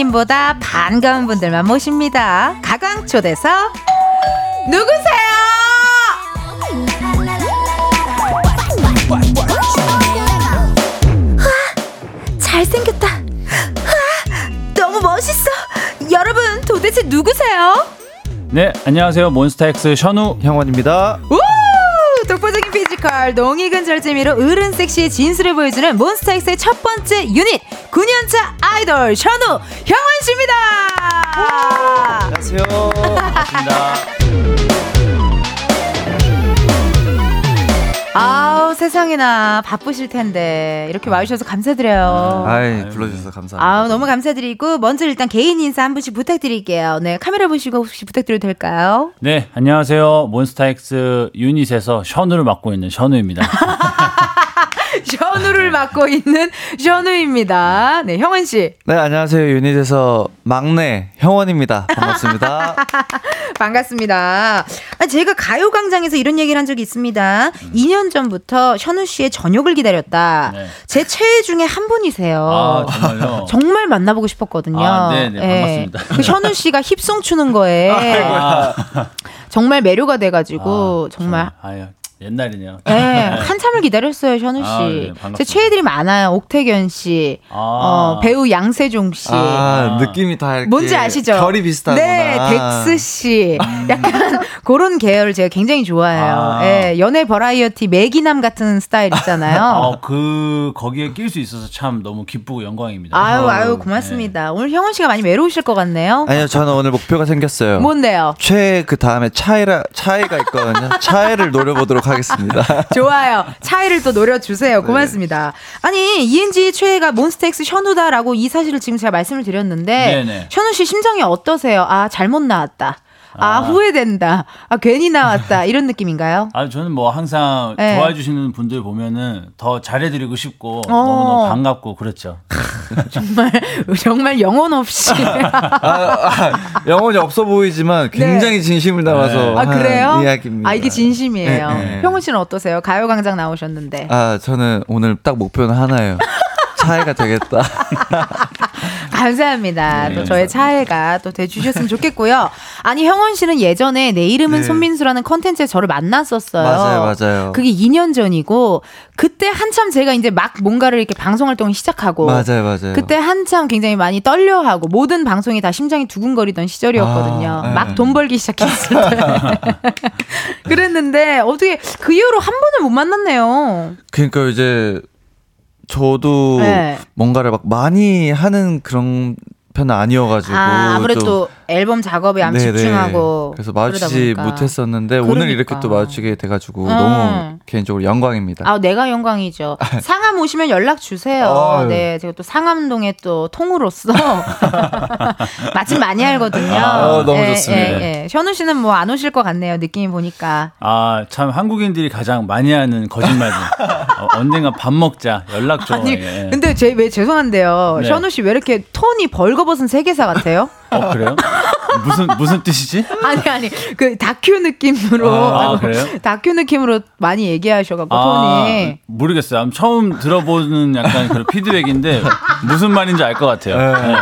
기사님보다 반가운 분들만 모십니다. 가광초대석 누구세요? 잘생겼다. 와, 너무 멋있어. 여러분 도대체 누구세요? 네, 안녕하세요. 몬스타엑스 셔누 형원입니다. 우! 피지컬, 농익은 절제미로 어른 섹시의 진수를 보여주는 몬스타엑스의 첫 번째 유닛 9년차 아이돌 션우 형원 씨입니다. 안녕하세요. 반갑습니다. 아우 세상에나 바쁘실 텐데 이렇게 와주셔서 감사드려요. 아이 불러주셔서 감사합니다. 아우 너무 감사드리고 먼저 일단 개인 인사 한 분씩 부탁드릴게요. 네 카메라 보시고 혹시 부탁드려도 될까요? 네, 안녕하세요. 몬스타엑스 유닛에서 션우를 맡고 있는 션우입니다. 션우를 맡고 있는 션우입니다. 네 형원 씨 네 안녕하세요 유닛에서 막내 형원입니다. 반갑습니다. 반갑습니다. 아, 제가 가요광장에서 이런 얘기를 한 적이 있습니다. 2년 전부터 션우 씨의 저녁을 기다렸다. 네. 제 최애 중에 한 분이세요. 아, 정말요? 정말 만나보고 싶었거든요. 아, 네, 네, 예. 반갑습니다. 그 션우 씨가 힙송 추는 거에 아, 정말 매료가 돼가지고 아, 정말 아유, 옛날이네요. 예, 한참을 기다렸어요, 현우 씨. 아, 네. 제 최애들이 많아요. 옥택연 씨, 아. 어, 배우 양세종 씨. 아 느낌이 다 이렇게 뭔지 아시죠? 결이 비슷하구나. 네, 덱스 씨. 약간 그런 계열을 제가 굉장히 좋아해요. 아. 예, 연애 버라이어티 메기남 같은 스타일 있잖아요. 어, 그 거기에 낄 수 있어서 참 너무 기쁘고 영광입니다. 아유, 아유, 네. 고맙습니다. 오늘 형원 씨가 많이 외로우실 것 같네요. 아니요 저는 오늘 목표가 생겼어요. 뭔데요? 최애 그 다음에 차애라 차애가 있거든요. 차애를 노려보도록 하겠습니다. 좋아요. 차이를 또 노려주세요. 고맙습니다. 아니, ENG 최애가 몬스타엑스 현우다라고 이 사실을 지금 제가 말씀을 드렸는데, 네네. 현우 씨 심정이 어떠세요? 아, 잘못 나왔다. 아, 아. 후회된다. 아, 괜히 나왔다. 이런 느낌인가요? 아 저는 뭐 항상 네. 좋아해 주시는 분들 보면은 더 잘해드리고 싶고 어. 너무너무 반갑고 그렇죠. 정말, 정말 영혼 없이. 아, 아, 영혼이 없어 보이지만 굉장히 진심을 담아서 네. 아, 한 그래요? 이야기입니다. 아, 이게 진심이에요. 네, 네. 형훈 씨는 어떠세요? 가요광장 나오셨는데. 아, 저는 오늘 딱 목표는 하나예요. 차이가 되겠다. 감사합니다. 네, 또 저의 차애가 또 돼주셨으면 좋겠고요. 아니 형원 씨는 예전에 내 이름은 네. 손민수라는 컨텐츠에 저를 만났었어요. 맞아요, 맞아요. 그게 2년 전이고 그때 한참 제가 이제 막 뭔가를 이렇게 방송 활동을 시작하고 맞아요, 맞아요. 그때 한참 굉장히 많이 떨려하고 모든 방송이 다 심장이 두근거리던 시절이었거든요. 아, 네. 막돈 벌기 시작했을 때. 그랬는데 어떻게 그 이후로 한 번을 못 만났네요. 그러니까 이제 저도 네. 뭔가를 막 많이 하는 그런 편은 아니어가지고 아, 아무래도 좀- 앨범 작업에 안 네네. 집중하고 그래서 마주치지. 못했었는데 오늘 그러니까. 이렇게 또 마주치게 돼가지고 음. 너무 개인적으로 영광입니다. 아, 내가 영광이죠. 상암 오시면 연락 주세요. 아유. 네, 제가 또 상암동의 또 통으로서 마침 많이 알거든요. 아, 너무 예, 좋습니다. 예, 예. 현우 씨는 뭐 안 오실 것 같네요. 느낌이 보니까. 아 참 한국인들이 가장 많이 하는 거짓말들. 어, 언젠가 밥 먹자 연락 줘. 아니, 예. 근데 제 왜 죄송한데요. 네. 현우 씨 왜 이렇게 톤이 벌거 벗은 세계사 같아요? 어 그래요? 무슨 무슨 뜻이지? 아니 아니 그 다큐 느낌으로 아, 그래요? 다큐 느낌으로 많이 얘기하셔갖고 아, 톤이 모르겠어요. 처음 들어보는 약간 그런 피드백인데 무슨 말인지 알 것 같아요. 네.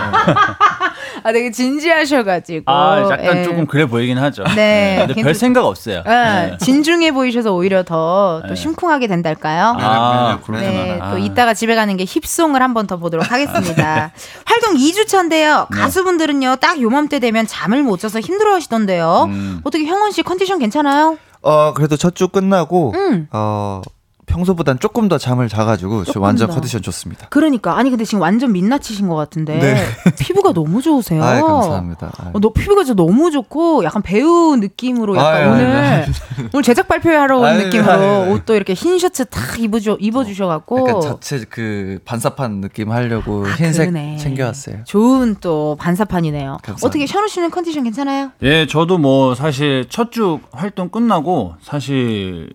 아 되게 진지하셔가지고 아 약간 예. 조금 그래 보이긴 하죠. 네, 근데 별 생각 없어요. 예, 네. 진중해 보이셔서 오히려 더또 네. 심쿵하게 된달까요? 아, 네, 그렇구나. 또 이따가 집에 가는 게 힙송을 한번 더 보도록 하겠습니다. 활동 2주차인데요. 네. 가수분들은요, 딱 요맘때 되면 잠을 못 자서 힘들어 하시던데요. 음. 어떻게 형원 씨 컨디션 괜찮아요? 어 그래도 첫 주 끝나고 음. 어 평소보단 조금 더 잠을 자가지고 저 조금 완전 더. 컨디션 좋습니다. 그러니까, 아니, 근데 지금 완전 민낯이신 것 같은데. 네. 피부가 너무 좋으세요. 아 감사합니다. 어, 너 피부가 진짜 너무 좋고 약간 배우 느낌으로 약간 아유, 오늘 아유, 오늘 제작 발표하러 온 아유, 느낌으로 아유, 아유. 옷도 이렇게 흰 셔츠 탁 입어주 입어주셔갖고 약간 자체 그 반사판 느낌 하려고 아, 흰색 그러네. 챙겨왔어요. 좋은 또 반사판이네요. 감사합니다. 어떻게 션우 씨는 컨디션 괜찮아요? 예, 저도 뭐 사실 첫 주 활동 끝나고 사실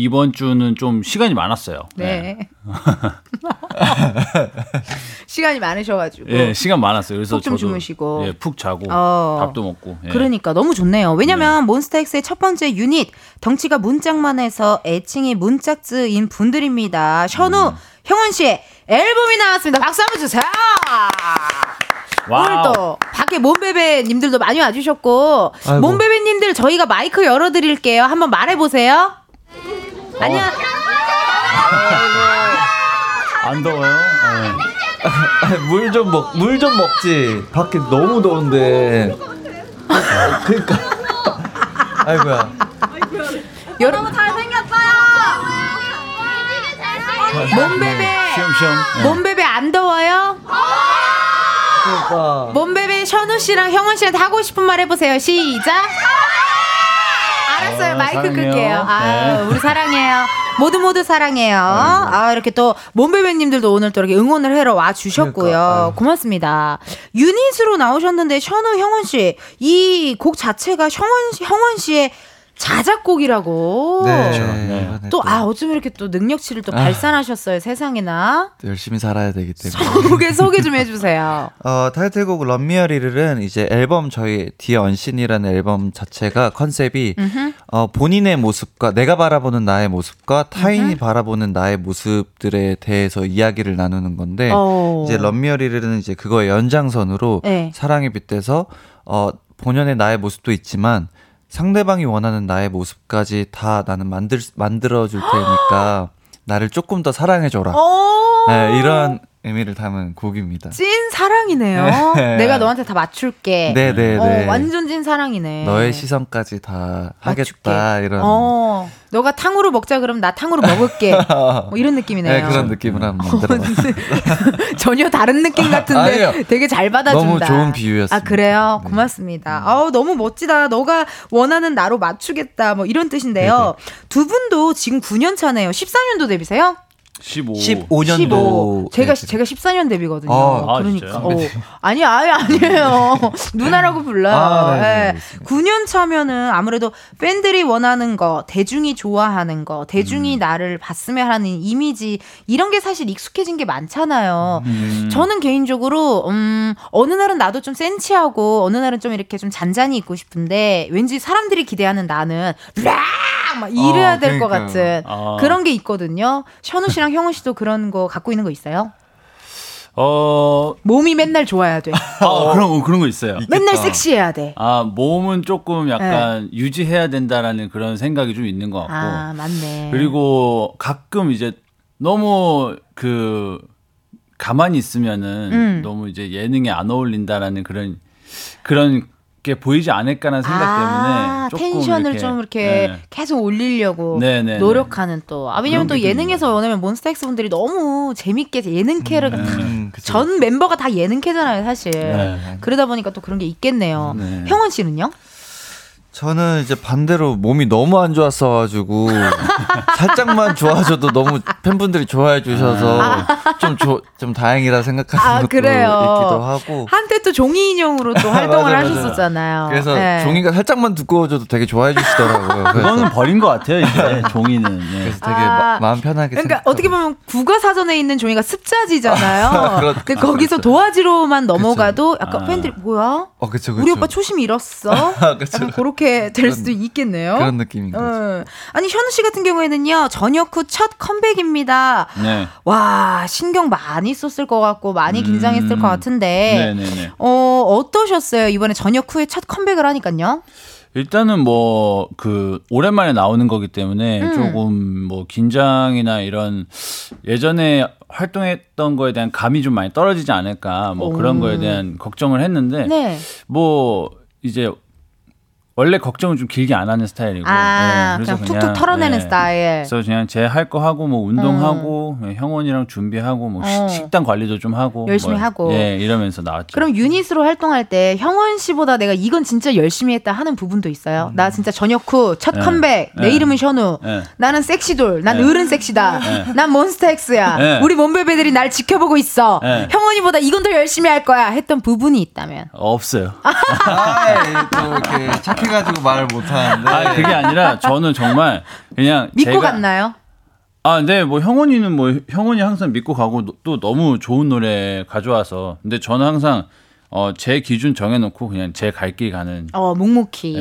이번 주는 좀 시간이 많았어요. 네. 시간이 많으셔가지고. 예, 시간 많았어요. 그래서 푹좀 저도 주무시고. 예, 푹 자고 어. 밥도 먹고. 예. 그러니까 너무 좋네요. 왜냐면 몬스타엑스의 첫 번째 유닛 덩치가 문짝만 해서 애칭이 문짝즈인 분들입니다. 션우, 음. 형원 씨의 앨범이 나왔습니다. 박수 한번 주세요. Wow. 오늘 또 밖에 몬베베님들도 많이 와주셨고 아이고. 몬베베님들 저희가 마이크 열어드릴게요. 한번 말해보세요. 안녕. 안 더워요? 예. 물좀 먹, 물 좀 먹지. 밖에 너무 더운데. 아, 그러니까. 아이고야. 여러분 몸베베 시험시험. 예. 몸베베 안 더워요? 그러니까. 몸베베 션우 씨랑 형원 씨한테 하고 싶은 말 해보세요. 시작. 알았어요. 어, 마이크 사랑해요. 끌게요. 아, 네. 우리 사랑해요. 모두 모두 사랑해요. 아, 이렇게 또 몸베베님들도 오늘 또 이렇게 응원을 해러 와 주셨고요. 그러니까, 아유. 고맙습니다. 유닛으로 나오셨는데 션우 형원 씨, 이 곡 자체가 형원 씨, 형원 씨의 자작곡이라고. 네. 네. 이번에 또, 아, 어쩜 이렇게 또 능력치를 또 아. 발산하셨어요, 세상에나. 또 열심히 살아야 되기 때문에. 소개, 소개 좀 해주세요. 어, 타이틀곡 런미어리를은 이제 앨범 저희 The Unseen이라는 앨범 자체가 컨셉이 음흠. 어, 본인의 모습과 내가 바라보는 나의 모습과 타인이 바라보는 나의 모습들에 대해서 이야기를 나누는 건데 어. 이제 런미어리를은 이제 그거의 연장선으로 네. 사랑에 빗대서 어, 본연의 나의 모습도 있지만 상대방이 원하는 나의 모습까지 다 나는 만들 만들어 줄 테니까 나를 조금 더 사랑해 줘라. 어. 네, 이런 의미를 담은 곡입니다. 찐 사랑이네요. 네. 내가 너한테 다 맞출게. 네네네. 어, 완전 찐 사랑이네. 너의 시선까지 다 맞출게. 하겠다 이런 어, 너가 탕후루 먹자 그럼 나 탕후루 먹을게. 뭐 이런 느낌이네요. 네, 그런 느낌을 한번 만들어봤어요. 전혀 다른 느낌 같은데 아니에요. 되게 잘 받아준다. 너무 좋은 비유였습니다. 아 그래요? 네. 고맙습니다. 아우 너무 멋지다. 너가 원하는 나로 맞추겠다. 뭐 이런 뜻인데요. 두 분도 지금 9년 차네요. 14년도 데뷔세요? 15. 15년도 15. 제가 네, 제가 14년 데뷔거든요. 아, 아, 그러니까. 진짜요? 어. 아니 아예 아니에요. 누나라고 불러요. 아, 네, 네, 예. 알겠습니다. 9년 차면은 아무래도 팬들이 원하는 거, 대중이 좋아하는 거, 대중이 음. 나를 봤으면 하는 이미지 이런 게 사실 익숙해진 게 많잖아요. 음. 저는 개인적으로 음 어느 날은 나도 좀 센치하고 어느 날은 좀 이렇게 좀 잔잔히 있고 싶은데 왠지 사람들이 기대하는 나는 막 이래야 어, 될것 그러니까요. 같은 아. 그런 게 있거든요. 션우 씨랑 형우 씨도 그런 거 갖고 있는 거 있어요? 어, 몸이 맨날 좋아야 돼. 아, 그런, 그런 거 있어요. 맨날 섹시해야 돼. 아, 몸은 조금 약간 유지해야 된다라는 그런 생각이 좀 있는 것 같고. 네. 아, 맞네. 그리고 가끔 이제 너무 그 가만히 있으면은 음. 너무 이제 예능에 안 어울린다라는 그런 그런 게 보이지 않을까라는 생각 아, 때문에 조금 텐션을 이렇게, 좀 이렇게 네. 계속 올리려고 네, 네, 노력하는 또. 아, 왜냐면 또 예능에서 원하면 몬스타엑스 분들이 너무 재밌게 예능 캐를 다 음, 그쵸. 전 멤버가 다 예능 캐잖아요, 사실. 네. 그러다 보니까 또 그런 게 있겠네요. 네. 형원 씨는요? 저는 이제 반대로 몸이 너무 안 좋았어가지고 살짝만 좋아져도 너무 팬분들이 좋아해 주셔서 좀, 조, 좀 다행이라 생각하는 아, 것도 그래요. 있기도 하고 한때 또 종이 인형으로 또 활동을 맞아요. 하셨었잖아요. 그래서 네. 종이가 살짝만 두꺼워져도 되게 좋아해 주시더라고요. 그거는 버린 것 같아요 이제 종이는. 네. 그래서 되게 아, 마, 마음 편하게 그러니까 생각하고. 어떻게 보면 국어 사전에 있는 종이가 습자지잖아요. 그렇죠. 근데 거기서 도화지로만 넘어가도 약간 아. 팬들이 뭐야? 어, 그쵸, 그쵸. 우리 오빠 초심 잃었어? 그쵸. 약간 그렇게 될 수도 있겠네요. 그런 느낌인 거죠. 어. 아니 현우 씨 같은 경우에는요 전역 후첫 컴백입니다. 네. 와 신경 많이 썼을 것 같고 많이 음. 긴장했을 것 같은데 네네네. 어 어떠셨어요 이번에 전역 후에 첫 컴백을 하니까요? 일단은 뭐 그 오랜만에 나오는 거기 때문에 음. 조금 뭐 긴장이나 이런 예전에 활동했던 거에 대한 감이 좀 많이 떨어지지 않을까 뭐 그런 거에 대한 걱정을 했는데 네. 뭐 이제 원래 걱정은 좀 길게 안 하는 스타일이고 아 네, 그냥 툭툭 털어내는 네. 스타일. 그래서 그냥 제 할 거 하고 뭐 운동하고 형원이랑 준비하고 뭐 식- 어. 식단 관리도 좀 하고 열심히 뭐, 하고. 예 이러면서 나왔죠. 그럼 유닛으로 활동할 때 형원 씨보다 내가 이건 진짜 열심히 했다 하는 부분도 있어요. 나 진짜 전역 후첫 네. 컴백. 내 네. 이름은 션우. 네. 나는 섹시돌. 난 네. 어른 섹시다. 네. 난 몬스타엑스야. 네. 우리 몸베베들이 날 지켜보고 있어. 네. 형원이보다 이건 더 열심히 할 거야. 했던 부분이 있다면. 없어요. 아, 또 이렇게 착해 가지고 말을 못하는데. 아 그게 아니라 저는 정말 그냥 믿고 제가 갔나요? 아, 네, 뭐 형원이는 뭐 형원이 항상 믿고 가고 노- 또 너무 좋은 노래 가져와서 근데 저는 항상 어, 제 기준 정해놓고 그냥 제 갈 길 가는 어, 묵묵히. 예,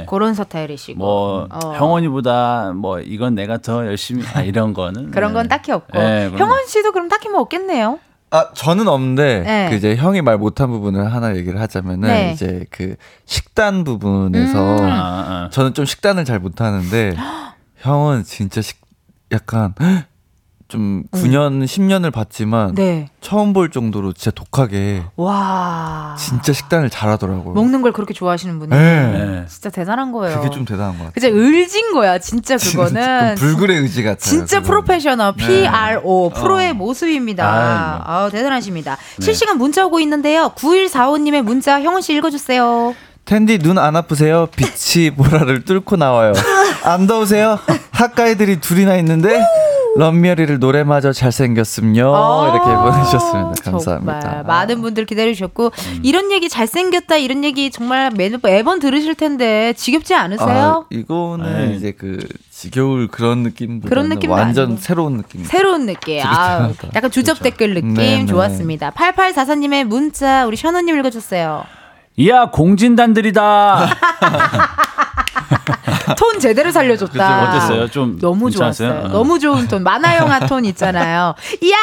예. 그런 스타일이시고. 뭐 어. 형원이보다 뭐 이건 내가 더 열심히 아, 이런 거는 그런 건 네. 딱히 없고. 예, 형원 씨도 그럼 딱히 뭐 없겠네요. 아, 저는 없는데, 네. 그 이제 형이 말 못한 부분을 하나 얘기를 하자면은, 네. 이제 그 식단 부분에서, 음. 아, 아. 저는 좀 식단을 잘 못하는데, 형은 진짜 식, 약간, 좀 9년, 10년을 봤지만, 음. 네. 처음 볼 정도로 진짜 독하게, 와. 진짜 식단을 잘하더라고요. 먹는 걸 그렇게 좋아하시는 분이. 네. 네. 진짜 대단한 거예요. 그게 좀 대단한 것 같아요. 그냥 을진 거야, 진짜 진짜 그거는. 좀 불굴의 의지 같아요. 진짜 그거는. 프로페셔널 네. PRO 프로의 어. 모습입니다. 아유. 아, 대단하십니다. 네. 실시간 문자 오고 있는데요. 9145님의 문자 형원 씨 읽어주세요. 텐디 눈 안 아프세요? 빛이 보라를 뚫고 나와요. 안 더우세요? 학과애들이 둘이나 있는데 런미어리를 노래마저 잘생겼음요. 아, 이렇게 보내주셨습니다. 감사합니다. 정말 많은 분들 기다려주셨고 음. 이런 얘기 잘생겼다 이런 얘기 정말 매, 매번 들으실 텐데 지겹지 아, 않으세요? 이거는 네. 이제 그 지겨울 그런 느낌보다는 그런 느낌도 완전 아니고. 새로운 느낌. 새로운 느낌. 아. 약간 주접 댓글 느낌 네, 네. 좋았습니다. 8844님의 문자 우리 션호님 읽어주세요. 이야 공진단들이다. 톤 제대로 살려줬다. 어땠어요? 좀 너무 괜찮았어요? 좋았어요. 어. 너무 좋은 톤. 만화 영화 톤 있잖아요. 이야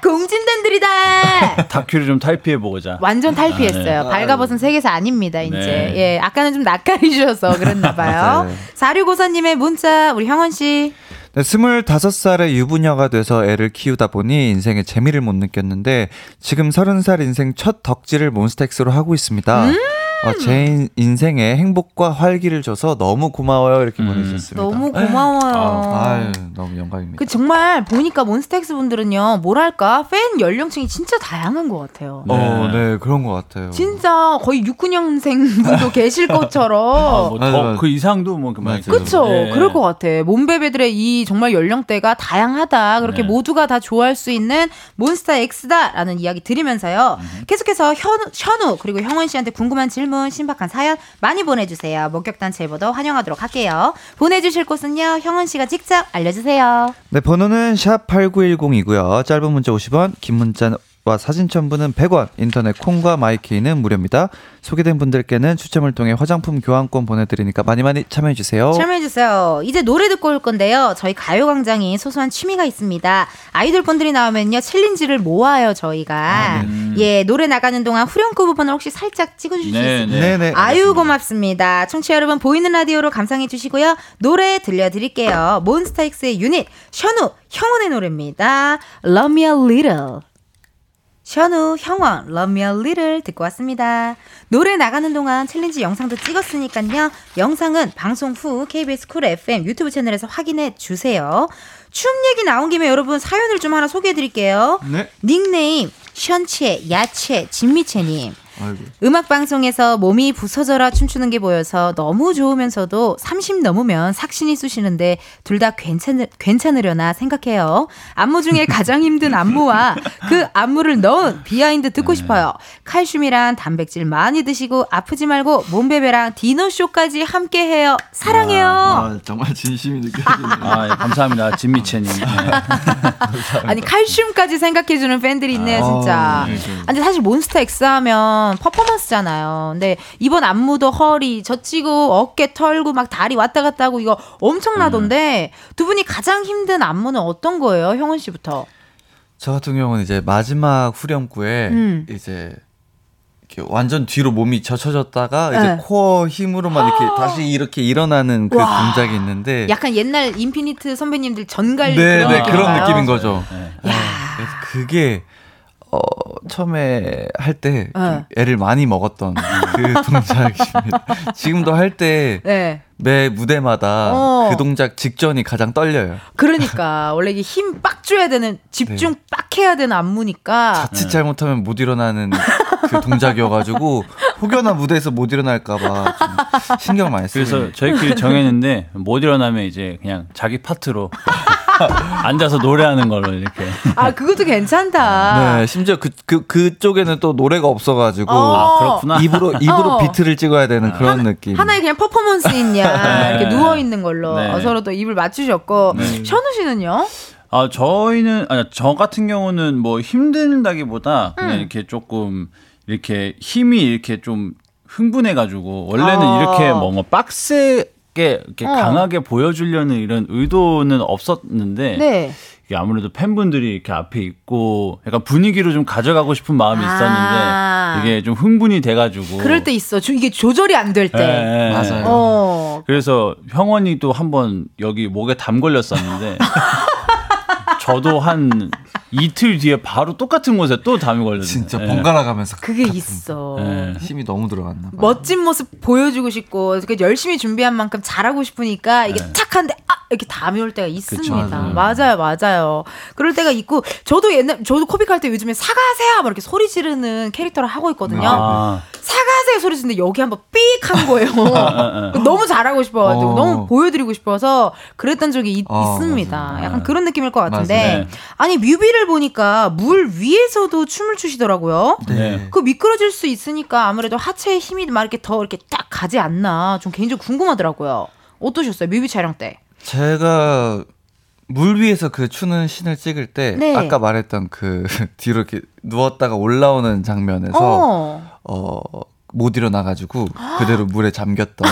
공진단들이다. 다큐를 좀 탈피해 보고자. 완전 탈피했어요. 네. 발가벗은 세계사 아닙니다, 이제. 네. 예, 아까는 좀 낯가리셔서 그랬나 봐요. 맞아요. 4654님의 문자, 우리 형원 씨. 네, 25살의 유부녀가 돼서 애를 키우다 보니 인생의 재미를 못 느꼈는데 지금 30살 인생 첫 덕질을 몬스타엑스로 하고 있습니다. 음. 어, 제 인- 인생에 행복과 활기를 줘서 너무 고마워요 이렇게 보내주셨습니다. 너무 고마워요. 아유 너무 영광입니다. 그 정말 보니까 몬스타엑스 분들은요, 뭐랄까 팬 연령층이 진짜 다양한 것 같아요. 어, 네 그런 것 같아요. 진짜 거의 69년생 분도 계실 것처럼. 아, 맞아, 뭐더 맞아. 그 이상도 뭐 그만. 그쵸. 예. 그럴 것 같아. 몸베베들의 이 정말 연령대가 다양하다. 그렇게 네. 모두가 다 좋아할 수 있는 몬스타 X다라는 이야기 드리면서요. 음. 계속해서 현우, 현우, 그리고 형원 씨한테 궁금한 질문, 신박한 사연 많이 보내주세요. 목격단 제보도 환영하도록 할게요. 보내주실 곳은요. 형원 씨가 직접 알려주세요. 네, 번호는 샵 8910이고요. 짧은 문자 50원, 긴 문자 와 사진 첨부는 100원, 인터넷 콩과 마이케이는 무료입니다. 소개된 분들께는 추첨을 통해 화장품 교환권 보내드리니까 많이 많이 참여해주세요. 참여해주세요. 이제 노래 듣고 올 건데요. 저희 가요광장이 소소한 취미가 있습니다. 아이돌 분들이 나오면요. challenge를 모아요, 저희가. 예, 노래 나가는 동안 후렴구 부분을 혹시 살짝 찍어주실 수 네, 있을까요? 네. 네네. 아유 고맙습니다. 청취자 여러분 보이는 라디오로 감상해 주시고요. 노래 들려드릴게요. 몬스타엑스의 유닛 셔누 형원의 노래입니다. Love Me a Little. 셔누 형원 Love Me a Little 듣고 왔습니다. 노래 나가는 동안 challenge 영상도 찍었으니까요. 영상은 방송 후 KBS 쿨 FM 유튜브 채널에서 확인해 주세요. 춤 얘기 나온 김에 여러분 사연을 좀 하나 소개해 드릴게요. 네. 닉네임 션채 야채 진미채님. 아이고. 음악 방송에서 몸이 부서져라 춤추는 게 보여서 너무 좋으면서도 30 넘으면 삭신이 쑤시는데 둘 다 괜찮 괜찮으려나 생각해요. 안무 중에 가장 힘든 안무와 그 안무를 넣은 behind 듣고 싶어요. 칼슘이랑 단백질 많이 드시고 아프지 말고 몬베베랑 디너 쇼까지 함께 해요. 사랑해요. 아, 정말 진심이 느껴지네요. 아, 예, 감사합니다. 진미채님. 네. 아니 칼슘까지 생각해주는 팬들이 있네요, 진짜. 아, 네, 네. 근데 사실 몬스타엑스 하면 퍼포먼스잖아요. 근데 이번 안무도 허리 젖히고 어깨 털고 막 다리 왔다 갔다 하고 이거 엄청나던데 두 분이 가장 힘든 안무는 어떤 거예요, 형원 씨부터? 저 같은 경우는 이제 마지막 후렴구에 음. 이제 이렇게 완전 뒤로 몸이 젖혀졌다가 네. 이제 코어 힘으로만 이렇게 다시 이렇게 일어나는 그 와. 동작이 있는데 약간 옛날 인피니트 선배님들 전갈 네, 그런 네? 그런 느낌인 거죠. 네. 야. 그래서 그게 어 처음에 할때 네. 애를 많이 먹었던 그 동작입니다. 지금도 할때매 네. 무대마다 어. 그 동작 직전이 가장 떨려요. 그러니까 원래 이게 힘 빡 줘야 되는 집중 네. 빡 해야 되는 안무니까 자칫 잘못하면 못 일어나는 그 동작이어가지고 혹여나 무대에서 못 일어날까봐 좀 신경 많이 쓰요 그래서 저희끼리 정했는데 못 일어나면 이제 그냥 자기 파트로 앉아서 노래하는 걸로 이렇게. 아 그것도 괜찮다. 네, 심지어 그, 그, 그쪽에는 또 노래가 없어가지고. 어. 아, 그렇구나. 입으로, 입으로 어. 비트를 찍어야 되는 그런 느낌. 하나의 그냥 퍼포먼스 있냐 이렇게 누워 있는 걸로 네. 어, 서로 또 입을 맞추셨고 네. 현우 씨는요? 아, 저희는, 아니, 저 같은 경우는 뭐 힘들다기보다 그냥 이렇게 조금 이렇게 힘이 이렇게 좀 흥분해가지고 원래는 아. 이렇게 뭔가 빡세 게 이렇게 어. 강하게 보여주려는 이런 의도는 없었는데 네. 이게 아무래도 팬분들이 이렇게 앞에 있고 약간 분위기로 좀 가져가고 싶은 마음이 아. 있었는데 이게 좀 흥분이 돼가지고 그럴 때 있어. 조- 이게 조절이 안 될 때. 예, 예. 맞아요. 어. 그래서 형원이도 한번 여기 목에 담 걸렸었는데 저도 한 이틀 뒤에 바로 똑같은 곳에 또 담이 걸렸어요. 진짜 예. 번갈아 가면서 그게 있어. 예. 힘이 너무 들어갔나 봐요. 멋진 모습 보여주고 싶고 이렇게 열심히 준비한 만큼 잘하고 싶으니까 이게 네. 탁 한데 아 이렇게 담이 올 때가 있습니다. 맞아요. 맞아요, 맞아요. 그럴 때가 있고 저도 옛날 저도 코빅할 때 요즘에 사과하세요 막 이렇게 소리 지르는 캐릭터를 하고 있거든요. 아, 사과하세요 소리 지르는데 여기 한번 삑 한 거예요. 너무 잘하고 싶어가지고 어. 너무 보여드리고 싶어서 그랬던 적이 있, 어, 습니다 맞아요. 약간 그런 느낌일 것 같은데. 네. 아니 뮤비를 보니까 물 위에서도 춤을 추시더라고요. 네. 그 미끄러질 수 있으니까 아무래도 하체에 힘이 막 이렇게 더 이렇게 딱 가지 않나 좀 개인적으로 궁금하더라고요. 어떠셨어요 뮤비 촬영 때? 제가 물 위에서 그 추는 신을 찍을 때 네. 아까 말했던 그 뒤로 이렇게 누웠다가 올라오는 장면에서 어. 어 못 일어나가지고 그대로 물에 잠겼던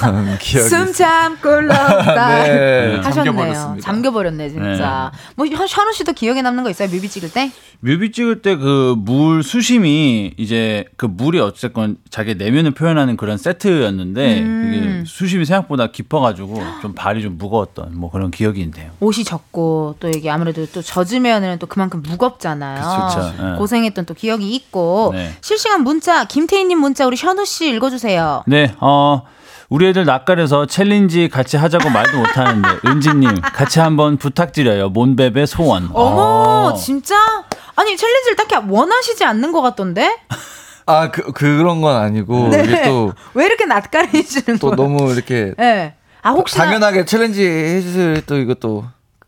그런 기억이 숨. 참고 럽다 네, 하셨네요. 잠겨버렸습니다. 잠겨버렸네 진짜. 뭐 현- 현우 씨도 기억에 남는 거 있어요? 뮤비 찍을 때? 뮤비 찍을 때 그 물 수심이 이제 그 물이 어쨌건 자기 내면을 표현하는 그런 세트였는데 그게 수심이 생각보다 깊어가지고 좀 발이 좀 무거웠던 뭐 그런 기억이 있네요. 옷이 젖고 또 이게 아무래도 또 젖으면은 또 그만큼 무겁잖아요. 그쵸, 그쵸. 예. 고생했던 또 기억이 있고 네. 실시간 문자 김태 희님 문자 우리 현우 씨 읽어주세요. 네, 어, 우리 애들 낯가려서 challenge 같이 하자고 말도 못하는데 은지님 같이 한번 부탁드려요. 몬베베 소원. 어머 어. 진짜? 아니 challenge를 딱히 원하시지 않는 것 같던데? 아, 그, 그런 건 아니고, 네. 이게 또, 왜 이렇게 낯가리시는 또 거예요? 너무 이렇게, 네. 아 혹시나 당연하게 challenge 해주실 또 이것도,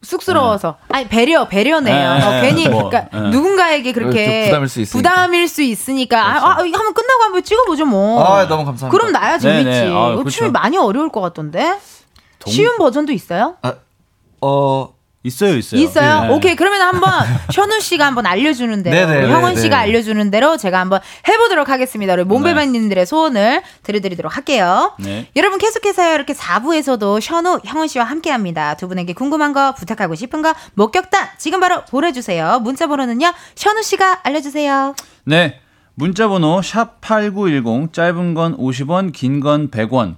쑥스러워서 아니 배려 배려네요. 네, 어, 괜히 뭐, 그러니까 네. 누군가에게 그렇게 좀 부담일 수 있으니까. 부담일 수 있으니까 아, 아, 이거 한번 끝나고 한번 찍어보죠 뭐. 아, 너무 감사합니다. 그럼 나야 재밌지. 네, 네. 아, 그렇죠. 춤이 많이 어려울 것 같던데. 동- 쉬운 버전도 있어요? 아, 어, 있어요, 있어요. 있어요. 네. 오케이 그러면 한번 현우 씨가 한번 알려주는 대로 네네, 우리 형원 네네. 씨가 알려주는 대로 제가 한번 해보도록 하겠습니다. 우리 몸베반님들의 소원을 들려드리도록 할게요. 네. 여러분 계속해서 이렇게 4부에서도 현우, 형원 씨와 함께합니다. 두 분에게 궁금한 거, 부탁하고 싶은 거, 목격담 지금 바로 보내주세요. 문자 번호는요. 현우 씨가 알려주세요. 네. 문자번호 샵 8910 짧은 건 50원, 긴 건 100원.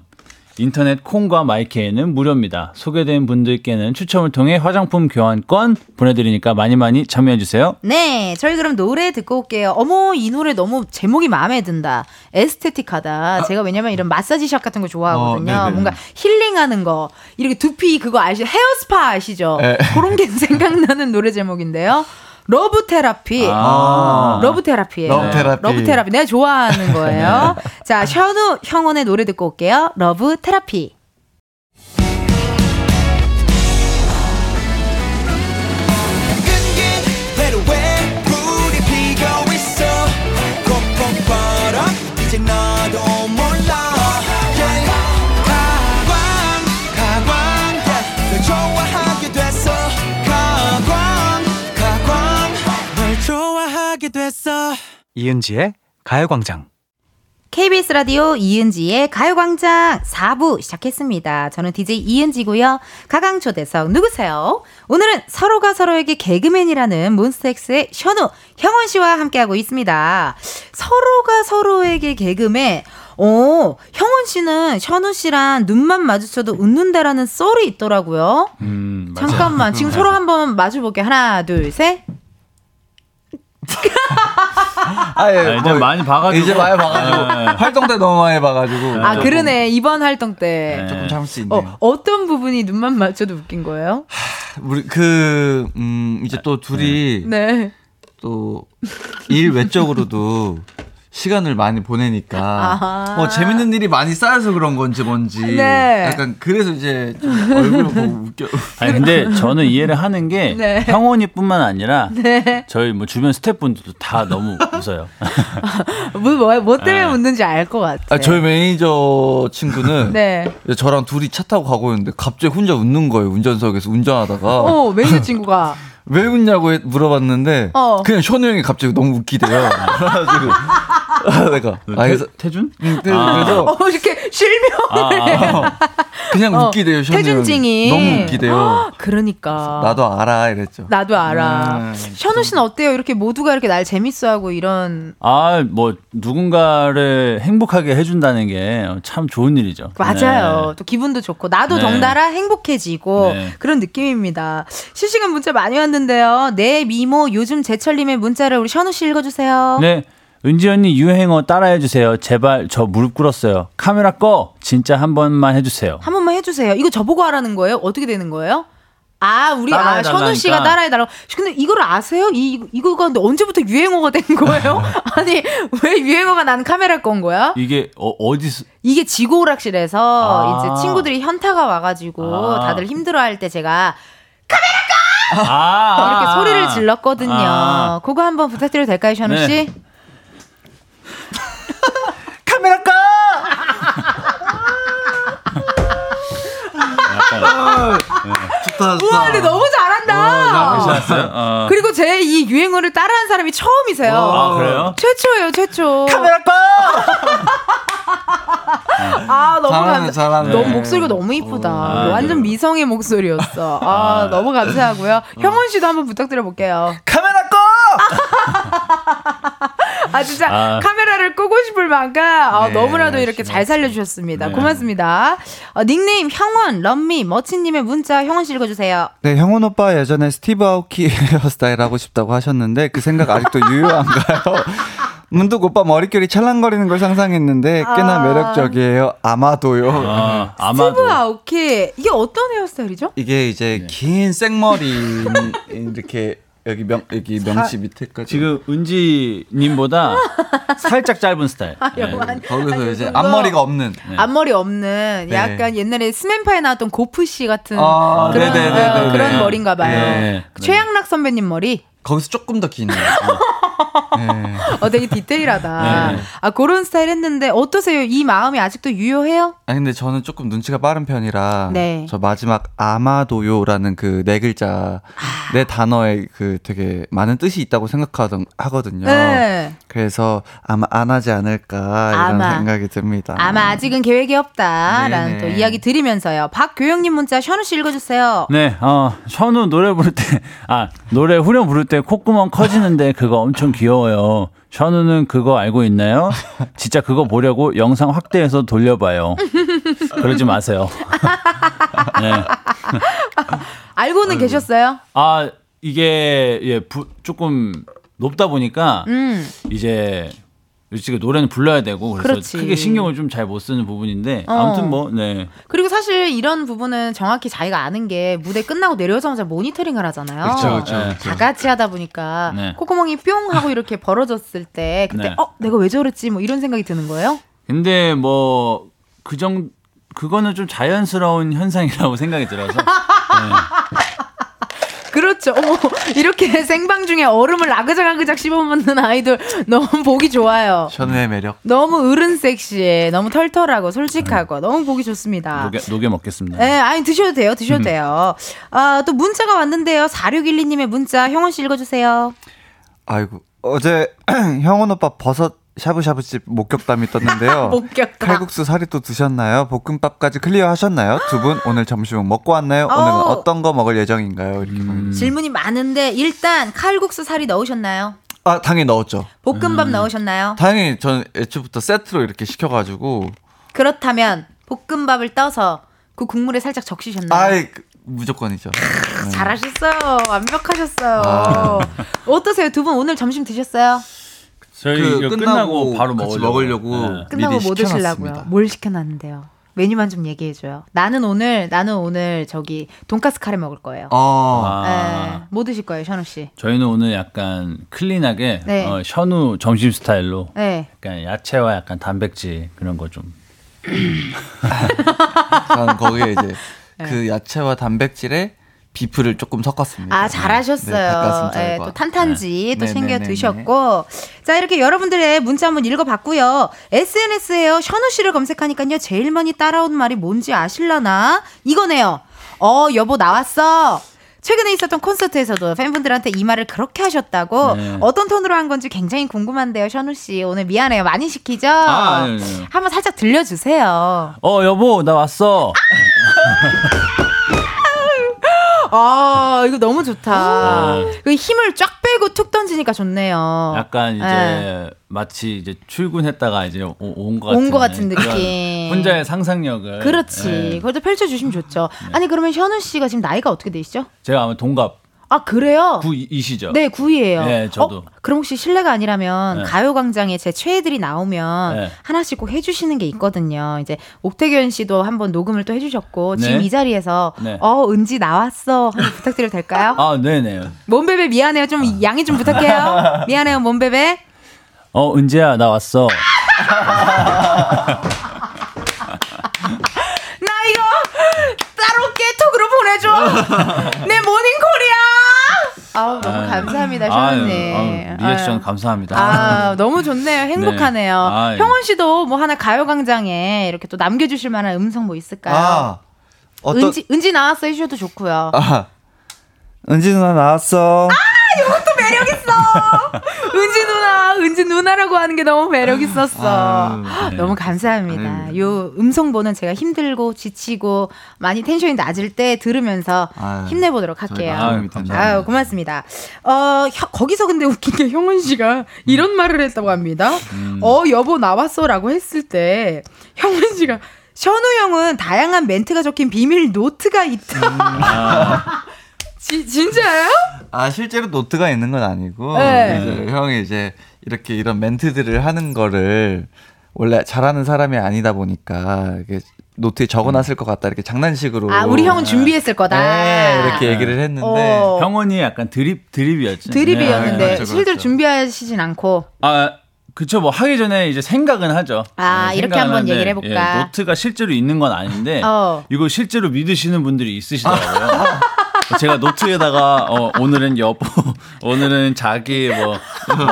인터넷 콩과 마이케이는 무료입니다. 소개된 분들께는 추첨을 통해 화장품 교환권 보내드리니까 많이 많이 참여해주세요. 네, 저희 그럼 노래 듣고 올게요. 어머, 이 노래 너무 제목이 마음에 든다. 에스테틱하다. 제가 왜냐면 이런 마사지샵 같은 거 좋아하거든요. 어. 뭔가 힐링하는 거. 이렇게 두피 그거 아시죠? 헤어스파 아시죠? 네. 그런 게 생각나는 노래 제목인데요. Love Therapy. 아. Love Therapy예요. Love Therapy. Love Therapy. 내가 좋아하는 거예요. 자, 셔누 형원의 노래 듣고 올게요. Love Therapy. 됐어 이은지의 가요광장. KBS 라디오 이은지의 가요광장 4부 시작했습니다. 저는 DJ 이은지고요. 가강초대석 누구세요? 오늘은 서로가 서로에게 개그맨이라는 몬스타엑스의 현우, 형원 씨와 함께하고 있습니다. 서로가 서로에게 개그맨. 어, 형원 씨는 현우 씨랑 눈만 마주쳐도 웃는다라는 썰이 있더라고요. 음. 잠깐만, 지금 서로 한번 마주볼게요. 하나, 둘, 셋. 아, 예, 아, 이제 뭐, 많이 봐가지고. 이제 많이 봐가지고. 네. 활동 때 너무 많이 봐가지고. 아, 조금- 그러네. 이번 활동 때. 네. 조금 참을 수 있네요. 어, 어떤 부분이 눈만 마주쳐도 웃긴 거예요? 우리 그, 음, 이제 또 둘이 네. 또 일 외적으로도 시간을 많이 보내니까 아하. 뭐 재밌는 일이 많이 쌓여서 그런 건지 뭔지 네. 약간 그래서 이제 좀 얼굴을 보고 웃겨 아니 근데 저는 이해를 하는 게 네. 형원이뿐만 아니라 네. 저희 뭐 주변 스태프분들도 다 너무 웃어요. 뭐, 뭐, 뭐 때문에 네. 웃는지 알 것 같아. 아, 저희 매니저 친구는 네. 저랑 둘이 차 타고 가고 있는데 갑자기 혼자 웃는 거예요 운전석에서 운전하다가 어, 매니저 친구가. 왜 웃냐고 해- 물어봤는데 어. 그냥 현우 형이 갑자기 너무 웃기대요 그래가지고 아, 내가 아, 그래서 태, 태준? 응, 그- 아. 그래서 어, 이렇게 실명을 해. 아, 그냥 어, 웃기대요 태준증이. 너무 웃기대요 그러니까. 나도 알아 이랬죠 나도 알아. 음, 현우 씨는 어때요? 이렇게 모두가 이렇게 날 재밌어하고 이런. 아, 뭐 누군가를 행복하게 해준다는 게 참 좋은 일이죠. 맞아요. 네. 또 기분도 좋고 나도 네. 덩달아 행복해지고 네. 그런 느낌입니다. 실시간 문자 많이 왔는데요. 내 미모 요즘 제철님의 문자를 우리 현우 씨 읽어주세요. 네. 은지 언니 유행어 따라해 주세요. 제발 저 무릎 꿇었어요. 카메라 꺼. 진짜 한 번만 해주세요. 한 번만 해주세요. 이거 저보고 하라는 거예요? 어떻게 되는 거예요? 아, 우리, 아. 현우 씨가 따라해달라고. 근데 이걸 아세요? 이, 이거가 근데 언제부터 유행어가 된 거예요? 아니, 왜 유행어가 난 카메라 건 거야? 이게 어, 어디서 이게 지구 오락실에서 아. 이제 친구들이 현타가 와가지고 아. 다들 힘들어할 때 제가 아, 이렇게 아. 소리를 질렀거든요. 아. 그거 한번 부탁드려도 될까요, 현우 네. 씨? 카메라 꺼 약간 좋다 좋다 우와, 근데 너무 잘한다. 괜찮았어요? 어. 그리고 제 이 유행어를 따라한 사람이 처음이세요. 아, 그래요? 최초예요, 최초. 카메라 꺼 아 너무 잘하네, 감사. 잘하네. 너무 목소리가 너무 이쁘다. 아, 완전 미성의 목소리였어. 아, 너무 감사하고요. 형원 씨도 한번 부탁드려 볼게요. 카메라 꺼! 아 진짜 아. 카메라를 끄고 싶을 만큼 아, 네, 너무나도 이렇게 잘 살려주셨습니다. 네. 고맙습니다. 어, 닉네임 형원 Love Me 머친님의 문자 형원 씨 읽어주세요. 네, 형원 오빠 예전에 스티브 아오키 헤어스타일 하고 싶다고 하셨는데 그 생각 아직도 유효한가요? 문득 오빠 머릿결이 찰랑거리는 걸 상상했는데 꽤나 아. 매력적이에요. 아마도요. 아, 스티브 아마도 아오키 이게 어떤 헤어스타일이죠? 이게 이제 긴 생머리 이렇게 여기 명 여기 명치 밑에까지 지금 은지님보다 살짝 짧은 스타일. 네. 거기서 이제 앞머리가 없는 앞머리 없는 네. 약간 옛날에 스맨파에 나왔던 고프 씨 같은 아, 그런, 네네네네. 어, 그런 네. 머리인가 봐요. 네. 최양락 선배님 머리. 거기서 조금 더 긴. 네. 어, 되게 디테일하다. 네. 아, 그런 스타일 했는데 어떠세요? 이 마음이 아직도 유효해요? 아 근데 저는 조금 눈치가 빠른 편이라 네. 저 마지막 아마도요라는 그 네 글자 네 단어에 그 되게 많은 뜻이 있다고 생각하던 하거든요. 네. 그래서 아마 안 하지 않을까 이런 아마. 생각이 듭니다. 아마 아직은 계획이 없다라는 네네. 또 이야기 드리면서요. 박교영님 문자 션우 씨 읽어주세요. 네, 어, 현우 노래 부를 때, 아, 노래 후렴 부를 때 콧구멍 커지는데 그거 엄청 귀 여워요. 현우는 그거 알고 있나요? 진짜 그거 보려고 영상 확대해서 돌려봐요. 그러지 마세요. 네. 알고는 계셨어요? 아, 이게, 예, 부, 조금 높다 보니까 음. 이제 지금 노래는 불러야 되고 그래서 그렇지. 크게 신경을 좀 잘 못 쓰는 부분인데 어. 아무튼 뭐, 네. 그리고 사실 이런 부분은 정확히 자기가 아는 게 무대 끝나고 내려오자마자 모니터링을 하잖아요. 그렇죠, 그렇죠. 네. 다 같이 하다 보니까 네. 콧구멍이 뿅 하고 이렇게 벌어졌을 때 그때 네. 어 내가 왜 저랬지 뭐 이런 생각이 드는 거예요? 근데 뭐 그 정 그거는 좀 자연스러운 현상이라고 생각이 들어서 그렇죠. 어머, 이렇게 생방 중에 얼음을 아그작아그작 씹어먹는 아이돌 너무 보기 좋아요. 현우의 매력. 너무 어른 섹시해. 너무 털털하고 솔직하고 너무 보기 좋습니다. 녹여, 녹여 먹겠습니다. 네, 아니 드셔도 돼요. 드셔도 돼요. 아, 또 문자가 왔는데요. 4612님의 문자 형원 씨 읽어주세요. 아이고 어제 형원 오빠 버섯 샤브샤브집 목격담이 떴는데요. 목격담. 칼국수 사리 또 드셨나요? 볶음밥까지 clear 하셨나요? 두 분 오늘 점심은 먹고 왔나요? 어. 오늘은 어떤 거 먹을 예정인가요? 이렇게. 음. 질문이 많은데 일단 칼국수 사리 넣으셨나요? 아 당연히 넣었죠. 볶음밥 넣으셨나요? 당연히 저는 애초부터 세트로 이렇게 시켜가지고 그렇다면 볶음밥을 떠서 그 국물에 살짝 적시셨나요? 아이 그, 무조건이죠. 네. 잘하셨어요. 완벽하셨어요. 아. 어떠세요? 두 분 오늘 점심 드셨어요? 저희 그 끝나고 끝나고 바로 같이 먹으려고. 먹으려고. 네. 끝나고 뭐 드시려고요? 시켜놨습니다. 뭘 시켜놨는데요? 메뉴만 좀 얘기해줘요. 나는 오늘 나는 오늘 저기 돈가스 카레 먹을 거예요. 어. 아, 네. 뭐 드실 거예요, 션우 씨? 저희는 오늘 약간 클린하게 네. 어, 현우 점심 스타일로 네. 약간 야채와 약간 단백질 그런 거 좀. 저는 거기에 이제 네. 그 야채와 단백질에 비프를 조금 섞었습니다. 아, 네, 잘하셨어요. 닭가슴살과. 예, 또 탄탄지 또 네. 챙겨 네네네네. 드셨고. 자, 이렇게 여러분들의 문자 한번 읽어봤고요. SNS에요. 션우 씨를 검색하니까요. 제일 많이 따라온 말이 뭔지 아실라나? 이거네요. 어, 여보 나왔어. 최근에 있었던 콘서트에서도 팬분들한테 이 말을 그렇게 하셨다고 네. 어떤 톤으로 한 건지 굉장히 궁금한데요, 션우 씨. 오늘 미안해요. 많이 시키죠? 아. 한번 살짝 들려주세요. 어 여보 나 왔어. 아, 이거 너무 좋다. 네. 그 힘을 쫙 빼고 툭 던지니까 좋네요. 약간 이제 네. 마치 이제 출근했다가 이제 온 것 같은 온 것 같은 느낌. 혼자의 상상력을. 그렇지. 네. 그걸 또 펼쳐주시면 좋죠. 아니, 그러면 현우 씨가 지금 나이가 어떻게 되시죠? 제가 아마 동갑 아, 그래요? 구이시죠. 네, 9위예요. 네, 저도. 그럼 혹시 실례가 아니라면 네. 가요광장에 제 최애들이 나오면 네. 하나씩 꼭 해주시는 게 있거든요. 이제 옥태견 씨도 한번 녹음을 또 해주셨고 네. 지금 이 자리에서 네. 어 은지 나왔어 한번 부탁드려도 될까요? 아 네네. 몸베베 미안해요. 좀 양해 좀 부탁해요. 미안해요, 몸베베. 어 은지야 나 왔어. 나 이거 따로 깨톡으로 보내줘. 내 모닝콜이야. 아우 너무 감사합니다, 셔누님. 아유, 아유, 리액션 감사합니다. 아, 너무 좋네요. 행복하네요. 아, 예. 형원 씨도 뭐 하나 가요광장에 이렇게 또 남겨주실 만한 음성 뭐 있을까요? 아 어떤 은지, 은지 나왔어 해주셔도 좋고요. 아 은지 누나 나왔어. 이것도 매력 있어. 은지 누나, 은지 누나라고 하는 게 너무 매력 있었어. 아, 너무 감사합니다. 아닙니다. 요 음성보는 제가 힘들고 지치고 많이 텐션이 낮을 때 들으면서 아, 힘내보도록 할게요. 아유, 아유, 고맙습니다. 어, 혀- 거기서 근데 웃긴 게 형은 씨가 이런 말을 했다고 합니다. 어, 여보 나왔어 라고 했을 때 형은 씨가 션우 형은 다양한 멘트가 적힌 비밀 노트가 있다. 지, 진짜요? 아 실제로 노트가 있는 건 아니고 네. 이제 형이 이제 이렇게 이런 멘트들을 하는 거를 원래 잘하는 사람이 아니다 보니까 이게 노트에 적어놨을 것 같다 이렇게 장난식으로 아, 우리 형은 준비했을 거다. 네, 이렇게 얘기를 했는데 어. 형원이 약간 드립 드립이었죠. 드립이었는데 네, 그렇죠, 실제로 그렇죠. 준비하시진 않고 아, 그쵸. 뭐 하기 전에 이제 생각은 하죠. 아, 네, 이렇게 한번 하는데, 얘기를 해볼까? 예, 노트가 실제로 있는 건 아닌데 어. 이거 실제로 믿으시는 분들이 있으시더라고요. 제가 노트에다가 어, 오늘은 여보, 오늘은 자기 뭐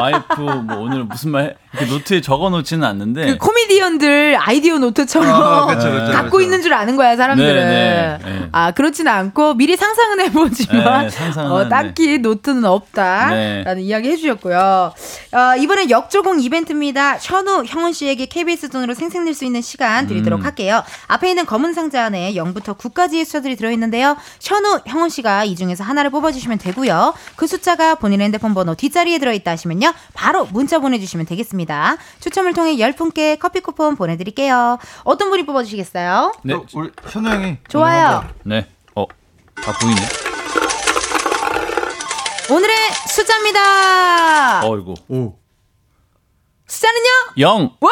와이프 뭐 오늘 무슨 말 이렇게 노트에 적어놓지는 않는데 그 코미디언들 아이디어 노트처럼 아, 그쵸, 그쵸, 갖고 그쵸. 있는 줄 아는 거야 사람들은. 네, 네, 네. 아 그렇지는 않고 미리 상상은 해보지만 네, 상상은 어. 딱히 노트는 없다라는 네. 이야기 해주셨고요. 어, 이번엔 역조공 이벤트입니다. 현우 형은 씨에게 KBS 돈으로 생색낼 수 있는 시간 드리도록 음. 할게요. 앞에 있는 검은 상자 안에 0부터 9까지의 숫자들이 들어있는데요. 현우 형은 씨가 이 중에서 하나를 뽑아주시면 되고요. 그 숫자가 본인의 핸드폰 번호 뒷자리에 들어있다 하시면요. 바로 문자 보내주시면 되겠습니다. 추첨을 통해 10분께 커피 쿠폰 보내드릴게요. 어떤 분이 뽑아주시겠어요? 네, 어, 우리 현우 형이 좋아요. 네, 어, 다 보이네. 오늘의 숫자입니다. 어이구, 숫자는요? 영. 와!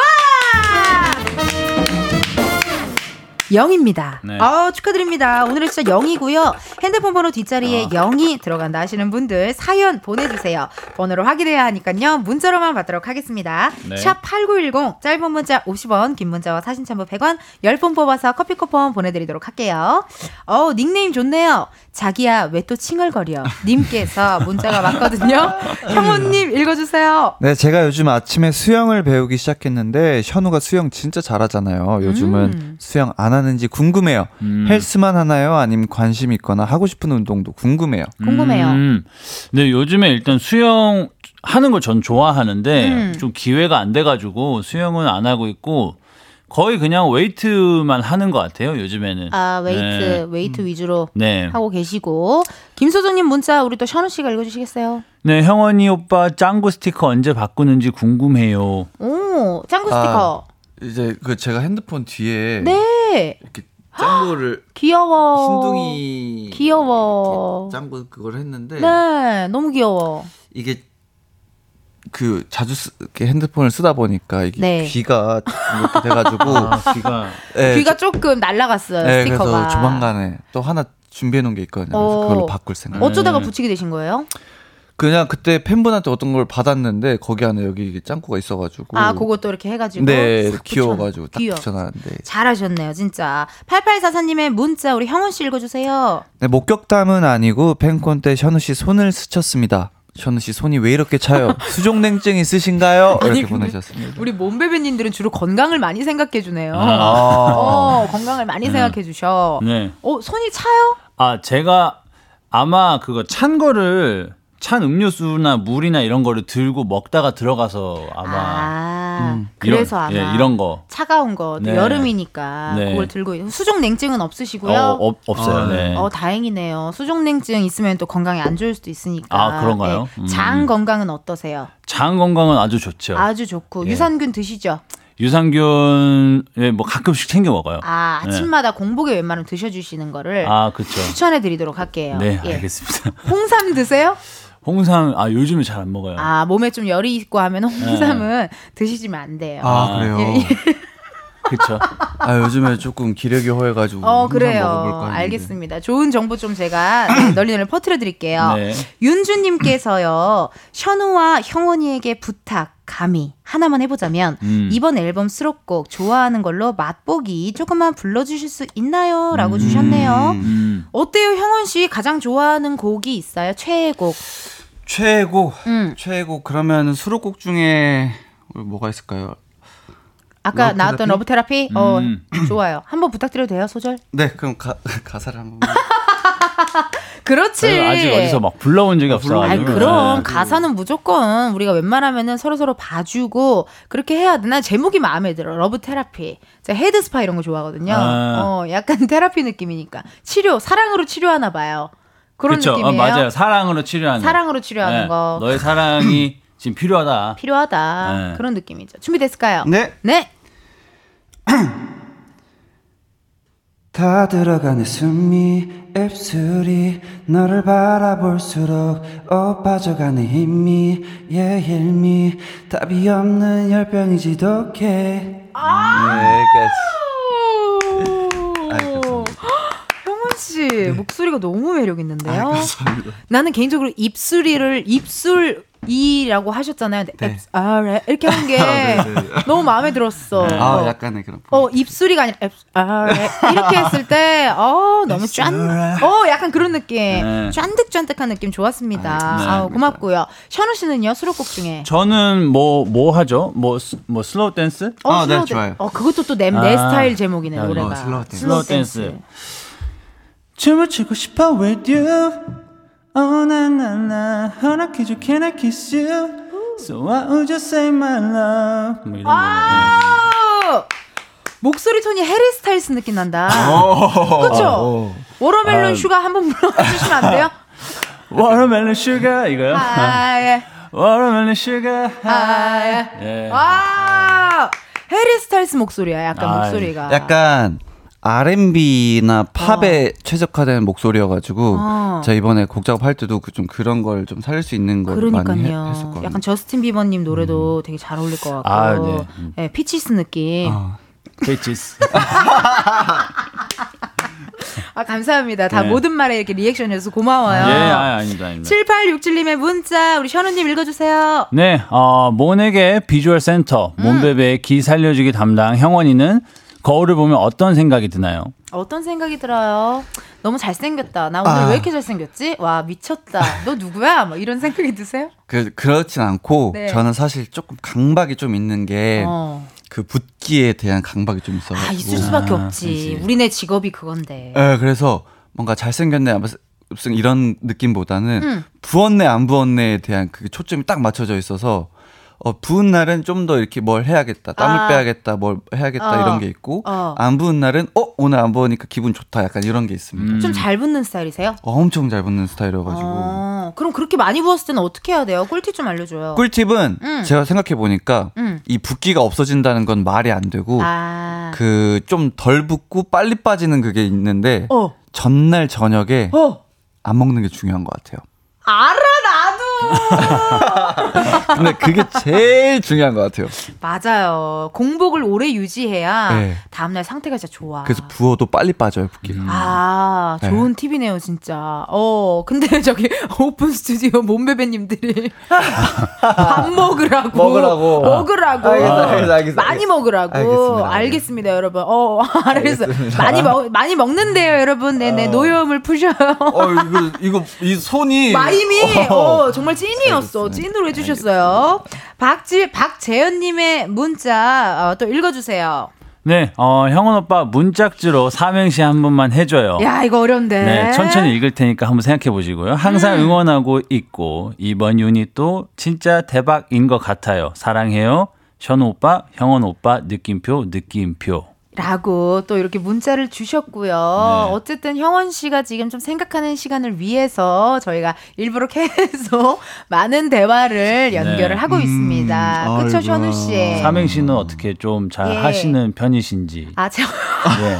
0입니다. 네. 아, 축하드립니다. 오늘의 숫자 0이고요. 핸드폰 번호 뒷자리에 아. 0이 들어간다 하시는 분들 사연 보내주세요. 번호를 확인해야 하니까요. 문자로만 받도록 하겠습니다. 네. 샵8910 짧은 문자 50원 긴 문자와 사진 첨부 100원 10분 뽑아서 커피 쿠폰 보내드리도록 할게요. 어 닉네임 좋네요. 자기야 왜 또 칭얼거려 님께서 문자가 왔거든요. 형우님 읽어주세요. 네, 제가 요즘 아침에 수영을 배우기 시작했는데 현우가 수영 진짜 잘하잖아요. 요즘은 음. 수영 안 하는지 궁금해요. 음. 헬스만 하나요? 아니면 관심 있거나 하고 싶은 운동도 궁금해요. 궁금해요. 음, 네, 요즘에 일단 수영 하는 걸 전 좋아하는데 음. 좀 기회가 안 돼가지고 수영은 안 하고 있고 거의 그냥 웨이트만 하는 것 같아요. 요즘에는. 아 웨이트 네. 웨이트 위주로 네. 하고 계시고 김소정님 문자 우리 또 셔누 씨가 읽어주시겠어요? 네, 형원이 오빠 짱구 스티커 언제 바꾸는지 궁금해요. 오 짱구 아, 스티커. 이제 그 제가 핸드폰 뒤에 네 이렇게 짱구를 귀여워. 흰둥이 귀여워. 짱구 그걸 했는데 네 너무 귀여워. 이게 그 자주 쓰, 이렇게 핸드폰을 쓰다 보니까 이게 네. 귀가 좀 이렇게 돼가지고 아, 귀가. 네, 귀가 조금 날라갔어요 네, 스티커가. 그래서 조만간에 또 하나 준비해 놓은 게 있거든요. 그래서 어. 그걸로 바꿀 생각. 어쩌다가 음. 붙이게 되신 거예요? 그냥 그때 팬분한테 어떤 걸 받았는데 거기 안에 여기 이게 짱구가 있어가지고. 아 그것도 이렇게 해가지고. 네, 싹 귀여워가지고 딱 귀여워. 붙여놨는데. 잘하셨네요 진짜. 8844님의 문자 우리 형원 씨 읽어주세요. 네, 목격담은 아니고 팬콘 때 현우 씨 손을 스쳤습니다. 현우 씨 손이 왜 이렇게 차요? 수족냉증 있으신가요? 이렇게 아니, 보내셨습니다. 우리 몸베베님들은 주로 건강을 많이 생각해 주네요. 아. 어 건강을 많이 생각해 주셔. 네. 어 손이 차요? 아, 제가 아마 그거 찬 거를 찬 음료수나 물이나 이런 거를 들고 먹다가 들어가서 아마 아, 음, 그래서 이런, 아마 예, 이런 거 차가운 거또 네. 여름이니까 네. 그걸 들고 있- 수족 냉증은 없으시고요. 어, 없- 없어요. 아, 네. 어, 다행이네요. 수족 냉증 있으면 또 건강에 안 좋을 수도 있으니까. 아, 그런가요? 네. 음. 장 건강은 어떠세요? 장 건강은 아주 좋죠. 아주 좋고 예. 유산균 드시죠? 유산균 예, 뭐 가끔씩 챙겨 먹어요. 아, 네. 아침마다 공복에 웬만하면 드셔주시는 거를 아, 그렇죠. 추천해 드리도록 할게요. 네, 예. 알겠습니다. 홍삼 드세요? 홍삼 아 요즘에 잘 안 먹어요. 아, 몸에 좀 열이 있고 하면 홍삼은 드시면 안 돼요. 아, 그래요? 그렇죠. 아, 요즘에 조금 기력이 허해가지고. 어, 홍삼 그래요. 알겠습니다. 좋은 정보 좀 제가 네, 널리 널리 퍼뜨려 드릴게요. 네. 윤주님께서요, 셔누와 형원이에게 부탁, 감히 하나만 해보자면, 음. 이번 앨범 수록곡 좋아하는 걸로 맛보기 조금만 불러주실 수 있나요? 라고 주셨네요. 음. 어때요, 형원 씨? 가장 좋아하는 곡이 있어요? 최애곡. 최애곡 음. 최애곡 그러면 수록곡 중에 뭐가 있을까요? 아까 Love 나왔던? Love Therapy? 어, 음. 좋아요. 한번 부탁드려도 돼요, 소절? 네 그럼 가, 가사를 한번 그렇지. 아직 어디서 막 불러본 적이 아이 없어가지고. 그럼 네. 가사는 무조건 우리가 웬만하면은 서로 서로 봐주고 그렇게 해야 돼. 난 제목이 마음에 들어. Love Therapy. 제가 head spa 이런 거 좋아하거든요. 아. 어, 약간 테라피 느낌이니까 치료 사랑으로 치료하나 봐요. 그런 그쵸? 어, 느낌이에요. 맞아요. 사랑으로 치료하는. 사랑으로 치료하는 네. 거 너의 사랑이 지금 필요하다. 필요하다. 네. 그런 느낌이죠. 준비됐을까요? 네. 네. 다 들어가네 숨이 입술이 너를 바라볼수록 어 빠져가네 힘이 yeah 힘이 답이 없는 열병이 지 독해 아! 네, 형원 씨 목소리가 너무 매력 있는데요. 아, 감사합니다. 나는 개인적으로 입술이를 입술 이라고 하셨잖아요. 근데 네. 앱- 아, 래- 이렇게 한게 네, 네. 너무 마음에 들었어. 아 어. 약간의 그런 어 입술이가 아니라 앱- 아, 래- 이렇게 했을 때 어 너무 짠 어 약간 그런 느낌 네. 쫀득쫀득한 느낌 좋았습니다. 네. 아우 고맙고요. 셔누 씨는요 수록곡 중에 저는 뭐, 뭐 하죠? 뭐, 스- 뭐, Slow Dance? 어, 아, 네, Slow Dan- 좋아요. 어 그것도 또내내 아. 스타일 제목이네 야, 노래가 어, Slow Dance. Slow Dance. 춤을 추고 싶어 with you. Oh, na, na, na. 허락해줘, can I kiss you? So why would you say my love? 뭐 이런 거. 아! 목소리 톤이 해리 스타일스 느낌 난다. 그렇죠? Watermelon 아. sugar 한번 불러주시면 안 돼요? 네. Watermelon sugar, 이거요? 아, 예. Watermelon sugar. 아, 예. 예. 와! 해리 스타일스 목소리야, 약간 아, 목소리가. 약간 R&B나 팝에 최적화된 목소리여가지고 어. 제가 이번에 곡 작업할 때도 그 좀 그런 걸 좀 살릴 수 있는 걸 많이 해, 그러니까요. 했었거든요. 약간 저스틴 비버님 노래도 되게 잘 어울릴 것 같고. 아, 네. 음. 예, Peaches 느낌. 어. Bitches. 아, 감사합니다. 다 네. 모든 말에 이렇게 리액션해서 고마워요. 예, 아, 아닙니다, 아닙니다. 7867님의 문자, 우리 셔누님 읽어주세요. 네, 어, 몬엑의 비주얼 센터, 음. 몬베베의 기 살려주기 담당 형원이는 거울을 보면 어떤 생각이 드나요? 어떤 생각이 들어요? 너무 잘생겼다. 나 오늘 아. 왜 이렇게 잘생겼지? 와, 미쳤다. 너 누구야? 뭐 이런 생각이 드세요? 그 그렇진 않고 네. 저는 사실 조금 강박이 좀 있는 게그 어. 붓기에 대한 강박이 좀 있어요. 아, 있을 수밖에 없지. 그렇지. 우리네 직업이 그건데. 예, 그래서 뭔가 잘생겼네 무슨 이런 느낌보다는 음. 부었네 안 부었네에 대한 그 초점이 딱 맞춰져 있어서 어, 부은 날은 좀 더 이렇게 뭘 해야겠다 땀을 아. 빼야겠다 뭘 해야겠다 어. 이런 게 있고 어. 안 부은 날은 어 오늘 안 부으니까 기분 좋다 약간 이런 게 있습니다. 음. 좀잘 붙는 스타일이세요? 어, 엄청 잘 붙는 스타일이어가지고 어, 그럼 그렇게 많이 부었을 때는 어떻게 해야 돼요? 꿀팁 좀 알려줘요. 꿀팁은 음. 제가 생각해 보니까 음. 이 붓기가 없어진다는 건 말이 안 되고 아. 그좀 덜 붓고 빨리 빠지는 그게 있는데 어. 전날 저녁에 어. 안 먹는 게 중요한 것 같아요. 알아! 근데 그게 제일 중요한 것 같아요. 맞아요. 공복을 오래 유지해야 네. 다음날 상태가 진짜 좋아. 그래서 부어도 빨리 빠져요 붓기가. 아, 네. 좋은 팁이네요, 진짜. 어, 근데 저기 오픈 스튜디오 몸베베님들이 밥 먹으라고. 먹으라고. 먹으라고. 알겠어, 알겠어, 알겠어. 많이 먹으라고. 알겠습니다, 알겠습니다, 여러분. 어, 알겠어. 알겠습니다. 많이 먹, 많이 먹는데요, 여러분. 네네, 어. 노여움을 푸셔요. 어 이거 이거 이 손이 마임이 어. 어, 정말 찐이었어. 찐으로 해주셨어요. 박지 박재현님의 문자 어, 또 읽어주세요. 네, 어, 형원 오빠 문짝지로 삼행시 한 번만 해줘요. 야 이거 어려운데. 네, 천천히 읽을 테니까 한번 생각해 보시고요. 항상 음. 응원하고 있고 이번 유닛도 진짜 대박인 것 같아요. 사랑해요. 션 오빠, 형원 오빠, 느낌표, 느낌표. 라고 또 이렇게 문자를 주셨고요. 네. 어쨌든 형원 씨가 지금 좀 생각하는 시간을 위해서 저희가 일부러 계속 많은 대화를 연결을 네. 하고 있습니다. 그쵸. 션우 씨? 삼행시는 어떻게 좀잘 예. 하시는 편이신지. 아, 저, 네.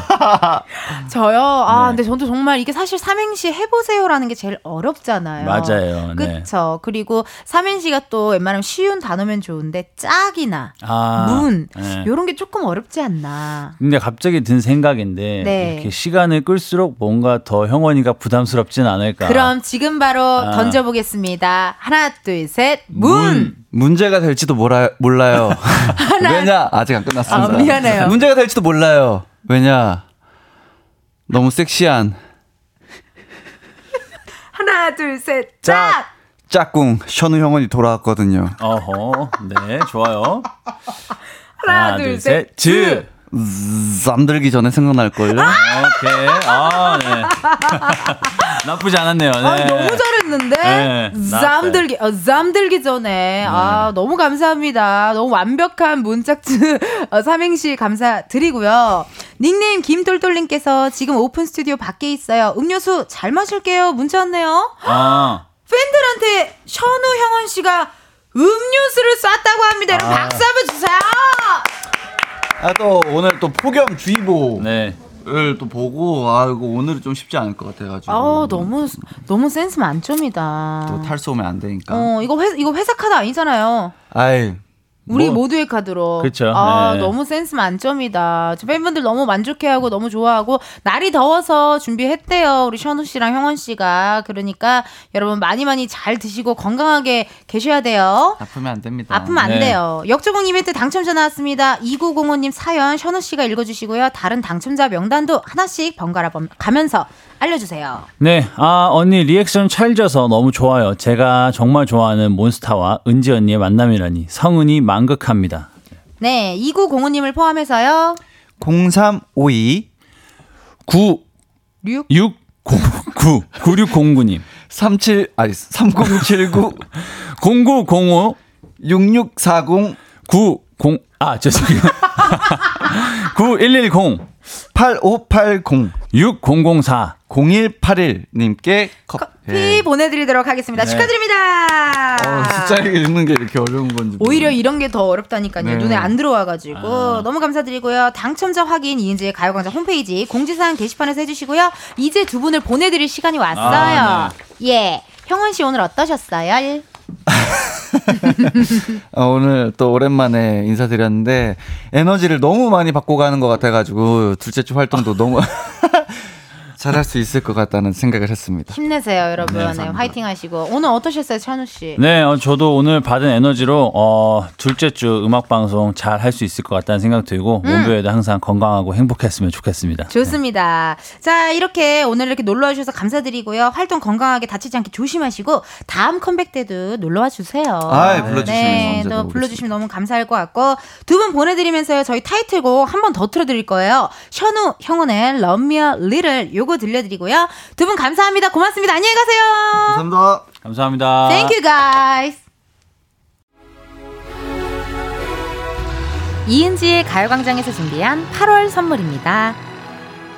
저요? 아, 네. 근데 저도 정말 이게 사실 삼행시 해보세요라는 게 제일 어렵잖아요. 맞아요. 네. 그쵸. 그리고 삼행시가 또 웬만하면 쉬운 단어면 좋은데 짝이나 아, 문 네. 요런 게 조금 어렵지 않나. 근데 갑자기 든 생각인데 네. 이렇게 시간을 끌수록 뭔가 더 형원이가 부담스럽진 않을까. 그럼 지금 바로 아. 던져보겠습니다. 하나, 둘, 셋, 문! 문제가 될지도 몰라, 몰라요. 왜냐 아직 안 끝났습니다. 아, 미안해요. 문제가 될지도 몰라요. 왜냐 너무 섹시한 하나, 둘, 셋, 짝! 짝! 짝꿍 션우 형원이 돌아왔거든요. 어허, 네, 좋아요. 하나, 둘, 셋, 즈. 잠들기 전에 생각날 걸요. 오케이. 아, 네. 나쁘지 않았네요. 네. 아, 너무 잘했는데 네, 잠들기 어, 잠들기 전에 아 너무 감사합니다. 너무 완벽한 문짝즈 어, 삼행시 감사드리고요. 닉네임 김똘똘님께서 지금 오픈 스튜디오 밖에 있어요. 음료수 잘 마실게요. 문자 왔네요. 아, 팬들한테 션우 형원 씨가 음료수를 쐈다고 합니다. 여러분 아. 박수 한번 주세요. 아, 또 오늘 또 폭염주의보를 네. 또 보고 아 이거 오늘은 좀 쉽지 않을 것 같아가지고. 아 너무 너무 센스 만점이다. 또 탈수 오면 안 되니까. 어 이거 회 이거 회사 카드 아니잖아요. 아이. 우리 뭐, 모두의 카드로. 그쵸, 아, 네. 너무 센스 만점이다. 저 팬분들 너무 만족해하고 너무 좋아하고 날이 더워서 준비했대요. 우리 션우 씨랑 형원 씨가. 그러니까 여러분 많이 많이 잘 드시고 건강하게 계셔야 돼요. 아프면 안 됩니다. 아프면 안 네. 돼요. 역조공 이벤트 당첨자 나왔습니다. 2905님 사연 션우 씨가 읽어주시고요. 다른 당첨자 명단도 하나씩 번갈아 봄- 가면서 알려주세요. 네, 아, 언니 리액션 찰져서 너무 좋아요. 제가 정말 좋아하는 몬스타와 은지 언니의 만남이라니 성은이 만 극합니다. 네, 2905님을 포함해서요. 0352 9 6 6 9 9609님 37 아니 3079 0905 6640 90 아, 죄송해요. 9110 8580 6004 0181님께 커피. 피 보내드리도록 하겠습니다. 네. 축하드립니다. 어, 숫자 읽는 게 이렇게 어려운 건지. 오히려 이런 게 더 어렵다니까요. 네. 눈에 안 들어와가지고 아. 너무 감사드리고요. 당첨자 확인 이은지의 가요광장 홈페이지 공지사항 게시판에서 해주시고요. 이제 두 분을 보내드릴 시간이 왔어요. 아, 예, 형원 씨 오늘 어떠셨어요? 어, 오늘 또 오랜만에 인사드렸는데 에너지를 너무 많이 받고 가는 것 같아가지고 둘째 주 활동도 너무 잘할 수 있을 것 같다는 생각을 했습니다. 힘내세요, 여러분. 네, 네. 화이팅 하시고 오늘 어떠셨어요, 찬우 씨? 네, 어, 저도 오늘 받은 에너지로 어, 둘째 주 음악 방송 잘 할 수 있을 것 같다는 생각 들고 음. 온도에도 항상 건강하고 행복했으면 좋겠습니다. 좋습니다. 자, 이렇게 오늘 이렇게 놀러 와 주셔서 감사드리고요. 활동 건강하게 다치지 않게 조심하시고 다음 컴백 때도 놀러 와 주세요. 아이, 불러 주시면 네, 언제든 또 오겠습니다. 불러 주시면 너무 감사할 것 같고 두 분 보내 드리면서요. 저희 타이틀곡 한 번 더 틀어 드릴 거예요. 션우 형원의 Love Me a Little 요거 들려드리고요. 두 분 감사합니다. 고맙습니다. 안녕히 가세요. 감사합니다. 감사합니다. Thank you guys. 이은지의 가요광장에서 준비한 8월 선물입니다.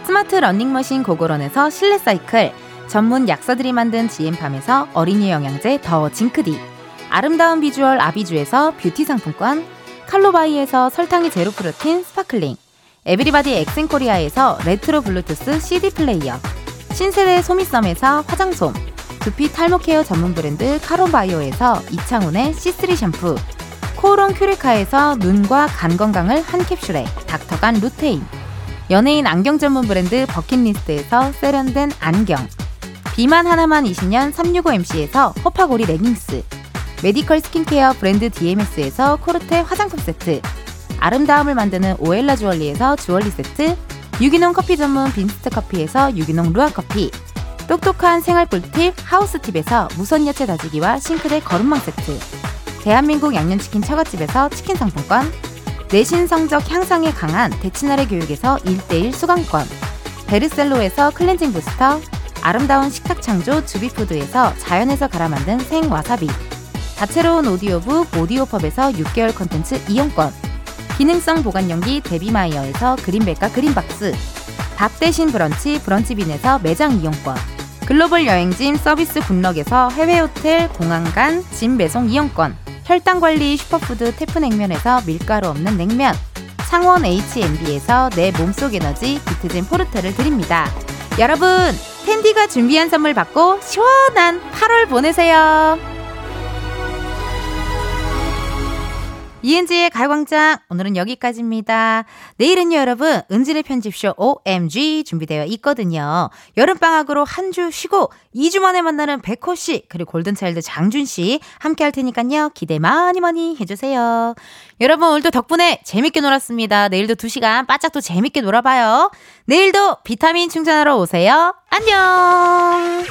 스마트 러닝머신 고고런에서 실내 사이클, 전문 약사들이 만든 지엠팜에서 어린이 영양제 더 징크디, 아름다운 비주얼 아비주에서 뷰티 상품권, 칼로바이에서 설탕이 제로 프로틴 sparkling, 에브리바디 엑센코리아에서 레트로 블루투스 CD 플레이어, 신세대 소미썸에서 화장솜, 두피 탈모 care 전문 브랜드 카론바이오에서 이창훈의 C3 샴푸, 코오롱 큐레카에서 눈과 간 건강을 한 캡슐에 닥터간 루테인, 연예인 안경 전문 브랜드 버킷리스트에서 세련된 안경, 비만 하나만 20년 365MC에서 호파고리 레깅스, 메디컬 스킨케어 브랜드 DMS에서 코르테 화장품 세트, 아름다움을 만드는 오엘라 주얼리에서 주얼리 세트, 유기농 커피 전문 빈스트 커피에서 유기농 루아 커피, 똑똑한 생활 꿀팁 하우스팁에서 무선 야채 다지기와 싱크대 거름망 세트, 대한민국 양념치킨 처갓집에서 치킨 상품권, 내신 성적 향상에 강한 대치나래 교육에서 1대1 수강권, 베르셀로에서 클렌징 부스터, 아름다운 식탁 창조 주비푸드에서 자연에서 갈아 만든 생와사비, 다채로운 오디오북 오디오펍에서 6개월 컨텐츠 이용권, 기능성 보관용기 데비마이어에서 그린백과 그린박스, 밥 대신 브런치 브런치빈에서 매장 이용권, 글로벌 여행짐 서비스 굿럭에서 해외 호텔 공항간 짐 배송 이용권, 혈당 관리 슈퍼푸드 태프냉면에서 밀가루 없는 냉면, 상원 H&B에서 내 몸속 에너지 비트젠 포르테를 드립니다. 여러분, 텐디가 준비한 선물 받고 시원한 8월 보내세요. 이은지의 가요광장 오늘은 여기까지입니다. 내일은요 여러분 은지의 편집쇼 OMG 준비되어 있거든요. 여름방학으로 한 주 쉬고 2주 만에 만나는 백호씨 그리고 골든차일드 장준씨 함께 할 테니까요. 기대 많이 많이 해주세요. 여러분 오늘도 덕분에 재밌게 놀았습니다. 내일도 2시간 바짝 또 재밌게 놀아봐요. 내일도 비타민 충전하러 오세요. 안녕